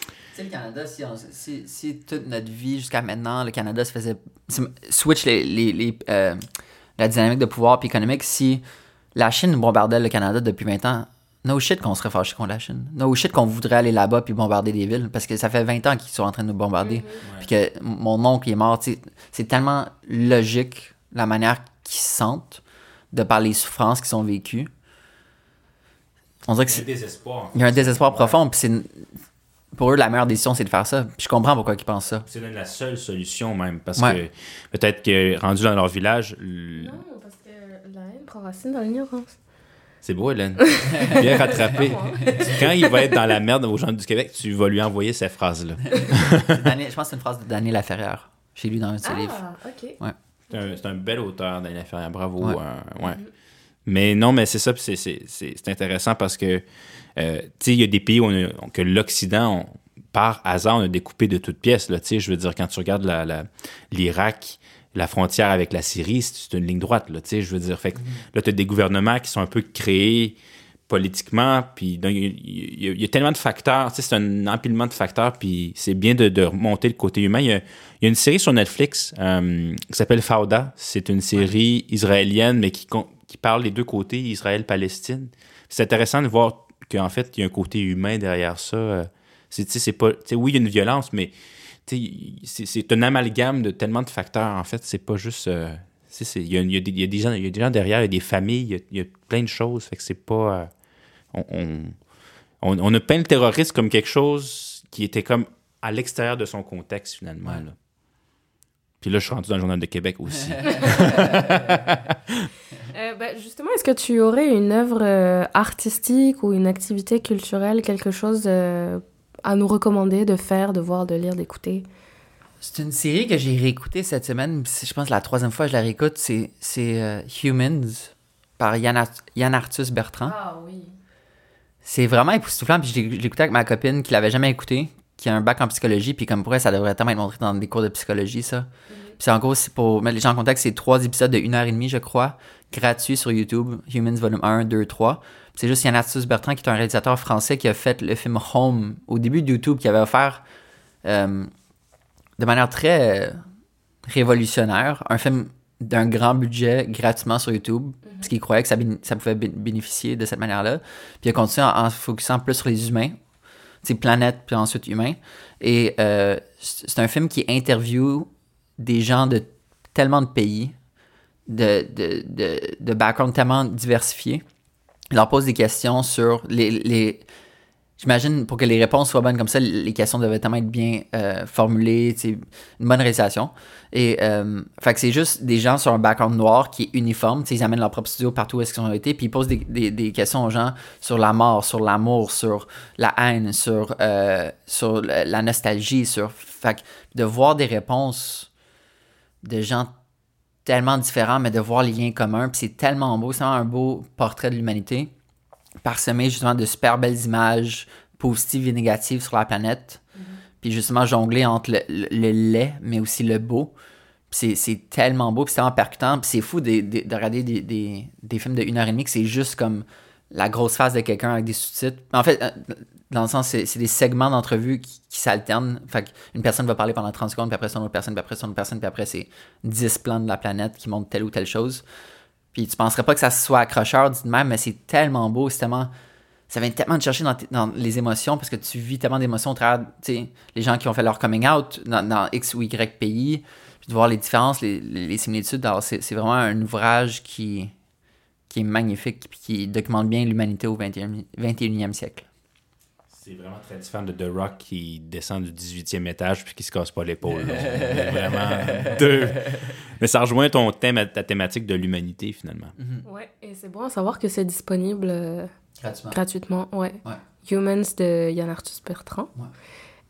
Tu sais, le Canada, si, on- si, si toute notre vie jusqu'à maintenant, le Canada se faisait. si- switch les, les, les, euh, la dynamique de pouvoir puis économique, si la Chine bombardait le Canada depuis 20 ans, no shit qu'on serait fâché contre la Chine. No shit qu'on voudrait aller là-bas puis bombarder des villes parce que ça fait 20 ans qu'ils sont en train de nous bombarder. Puis que mon oncle est mort, c'est tellement logique la manière qu'ils se sentent de par les souffrances qui sont vécues. On dirait que c'est. désespoir. Il y a un désespoir profond, puis c'est pour eux la meilleure décision c'est de faire ça. Puis je comprends pourquoi ils pensent ça. C'est la seule solution même, parce Ouais. que peut-être que rendu dans leur village, l- Non, parce que la haine prend racine dans l'ignorance. c'est beau Hélène, bien rattrapé. Quand il va être dans la merde aux gens du Québec, tu vas lui envoyer ces phrases-là. Daniel- je pense que c'est une phrase de Daniel Laferrière. J'ai lu dans un de ses livres. Ah, ok. C'est un, c'est un bel auteur dans l'affaire, bravo. Ouais. euh, ouais. Mais non, mais c'est ça, c'est- c'est intéressant parce que, euh, tu sais, il y a des pays où on a- que l'Occident, on- par hasard, on a découpé de toutes pièces. Tu sais, je veux dire, quand tu regardes la- la- l'Irak, la frontière avec la Syrie, c'est une ligne droite. Là, tu sais, je veux dire, fait que là, tu as des gouvernements qui sont un peu créés politiquement, puis il y, a- y y tellement de facteurs, c'est un empilement de facteurs, puis c'est bien de, de remonter le côté humain. Il y y a une série sur Netflix euh, qui s'appelle Fauda. C'est une série israélienne, mais qui, qui parle des deux côtés, Israël-Palestine. C'est intéressant de voir qu'en fait, il y a un côté humain derrière ça. Euh, C'est, pas, oui, il y a une violence, mais c'est, un amalgame de tellement de facteurs. En fait, c'est pas juste. euh, il, y a, il y a des, y a des gens, il y a des gens derrière, il y a des familles, il y a, il y a plein de choses. Fait que c'est pas. euh, on, on, on- on a peint le terrorisme comme quelque chose qui était comme à l'extérieur de son contexte, finalement. Ouais. là. Puis là, je suis rendu dans le Journal de Québec aussi. Euh, ben, justement, est-ce que tu aurais une œuvre euh, artistique ou une activité culturelle, quelque chose euh, à nous recommander de faire, de voir, de lire, d'écouter? C'est une série que j'ai réécoutée cette semaine. C'est- Je pense que la troisième fois que je la réécoute, c'est c'est, euh, Humans par Yann, Ar- Yann Arthus Bertrand. Ah oui. C'est vraiment époustouflant. Puis je écouté avec ma copine qui l'avait jamais écouté, qui a un bac en psychologie. Puis comme pour elle, ça devrait tellement être montré dans des cours de psychologie, ça. Puis en gros, c'est pour mettre les gens en contact, c'est trois épisodes de une heure et demie, je crois, gratuits sur YouTube, Humans Volume 1, 2, 3. C'est juste Yann Arthus Bertrand, qui est un réalisateur français qui a fait le film Home au début de YouTube, qui avait offert euh, de manière très euh, révolutionnaire un film d'un grand budget gratuitement sur YouTube, parce qu'il croyait que ça, pouvait bé- bénéficier de cette manière-là. Puis il a continué en, se focusant plus sur les humains, c'est planète, puis ensuite humain. Et euh, c'est un film qui interviewe des gens de tellement de pays, de, de, de, backgrounds tellement diversifiés. Il leur pose des questions sur les J'imagine, pour que les réponses soient bonnes comme ça, les questions devaient tellement être bien euh, formulées, une bonne réalisation. Et euh, c'est juste des gens sur un background noir qui est uniforme. Ils amènent leur propre studio partout où est-ce qu'ils ont été, puis ils posent des, des, questions aux gens sur la mort, sur l'amour, sur la haine, sur, euh, sur la nostalgie, sur. De voir des réponses de gens tellement différents, mais de voir les liens communs, puis c'est tellement beau, c'est un beau portrait de l'humanité, parsemé justement de super belles images positives et négatives sur la planète, puis justement jongler entre le, le- le laid, mais aussi le beau. Puis C'est, c'est tellement beau, puis c'est tellement percutant, puis c'est fou de, de- de regarder des, des, des films de une heure et demie que c'est juste comme la grosse face de quelqu'un avec des sous-titres. En fait, euh, dans le sens, c'est, c'est des segments d'entrevue qui, qui s'alternent. Fait qu'une personne va parler pendant 30 secondes, puis après c'est une autre personne, puis après c'est une autre personne, puis après c'est 10 plans de la planète qui montrent telle ou telle chose. Puis tu penserais pas que ça soit accrocheur dit même, mais c'est tellement beau, c'est tellement. Ça vient tellement te chercher dans, les émotions parce que tu vis tellement d'émotions au travers, les gens qui ont fait leur coming out dans, X ou Y pays, puis de voir les différences, les, similitudes. Alors, c'est vraiment un ouvrage qui, est magnifique puis qui documente bien l'humanité au 21e, 21e siècle. C'est vraiment très différent de The Rock qui descend du 18e étage puis qui se casse pas l'épaule. vraiment deux. Mais ça rejoint ton thème, ta thématique de l'humanité finalement. Ouais, et c'est bon à savoir que c'est disponible euh, Gratuitement. gratuitement. Ouais. Ouais. Humans de Yann Arthus Bertrand. Ouais.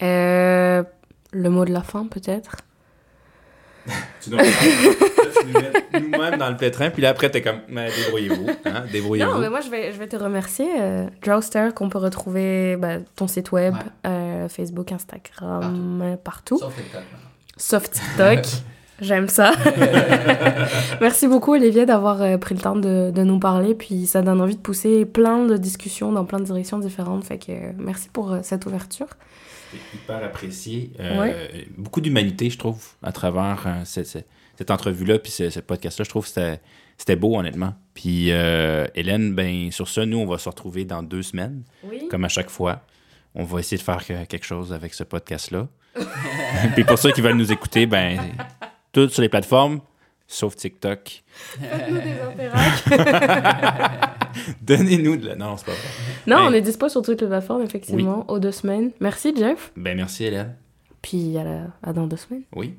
Euh, le mot de la fin, peut-être? Tu nous, mets nous-mêmes dans le pétrin, puis là après t'es comme Mais débrouillez-vous, hein, débrouillez-vous. Non, mais moi, je vais, je vais te remercier. Euh, Drowster, qu'on peut retrouver bah, ton site web, Ouais. euh, Facebook, Instagram, euh, partout. Sauf TikTok. Sauf TikTok. J'aime ça. Merci beaucoup, Olivier, d'avoir euh, pris le temps de, de nous parler. Puis ça donne envie de pousser plein de discussions dans plein de directions différentes. Fait que euh, merci pour euh, cette ouverture. Hyper apprécié. Euh, Beaucoup d'humanité, je trouve, à travers euh, cette, cette- entrevue-là, puis ce, ce podcast-là. Je trouve que c'était, c'était beau, honnêtement. Puis, euh, Hélène, ben, sur ça, nous, on va se retrouver dans deux semaines, Oui. comme à chaque fois. On va essayer de faire que- quelque chose avec ce podcast-là. puis pour ceux qui veulent nous écouter, ben, tout sur les plateformes, sauf TikTok. Faites-nous des. Donnez-nous de la... Non, c'est pas vrai. Non, on est dispo sur toutes les plateformes, effectivement, aux deux semaines. Merci, Jeff. Ben, merci, Hélène. Puis à, la- à dans deux semaines. Oui.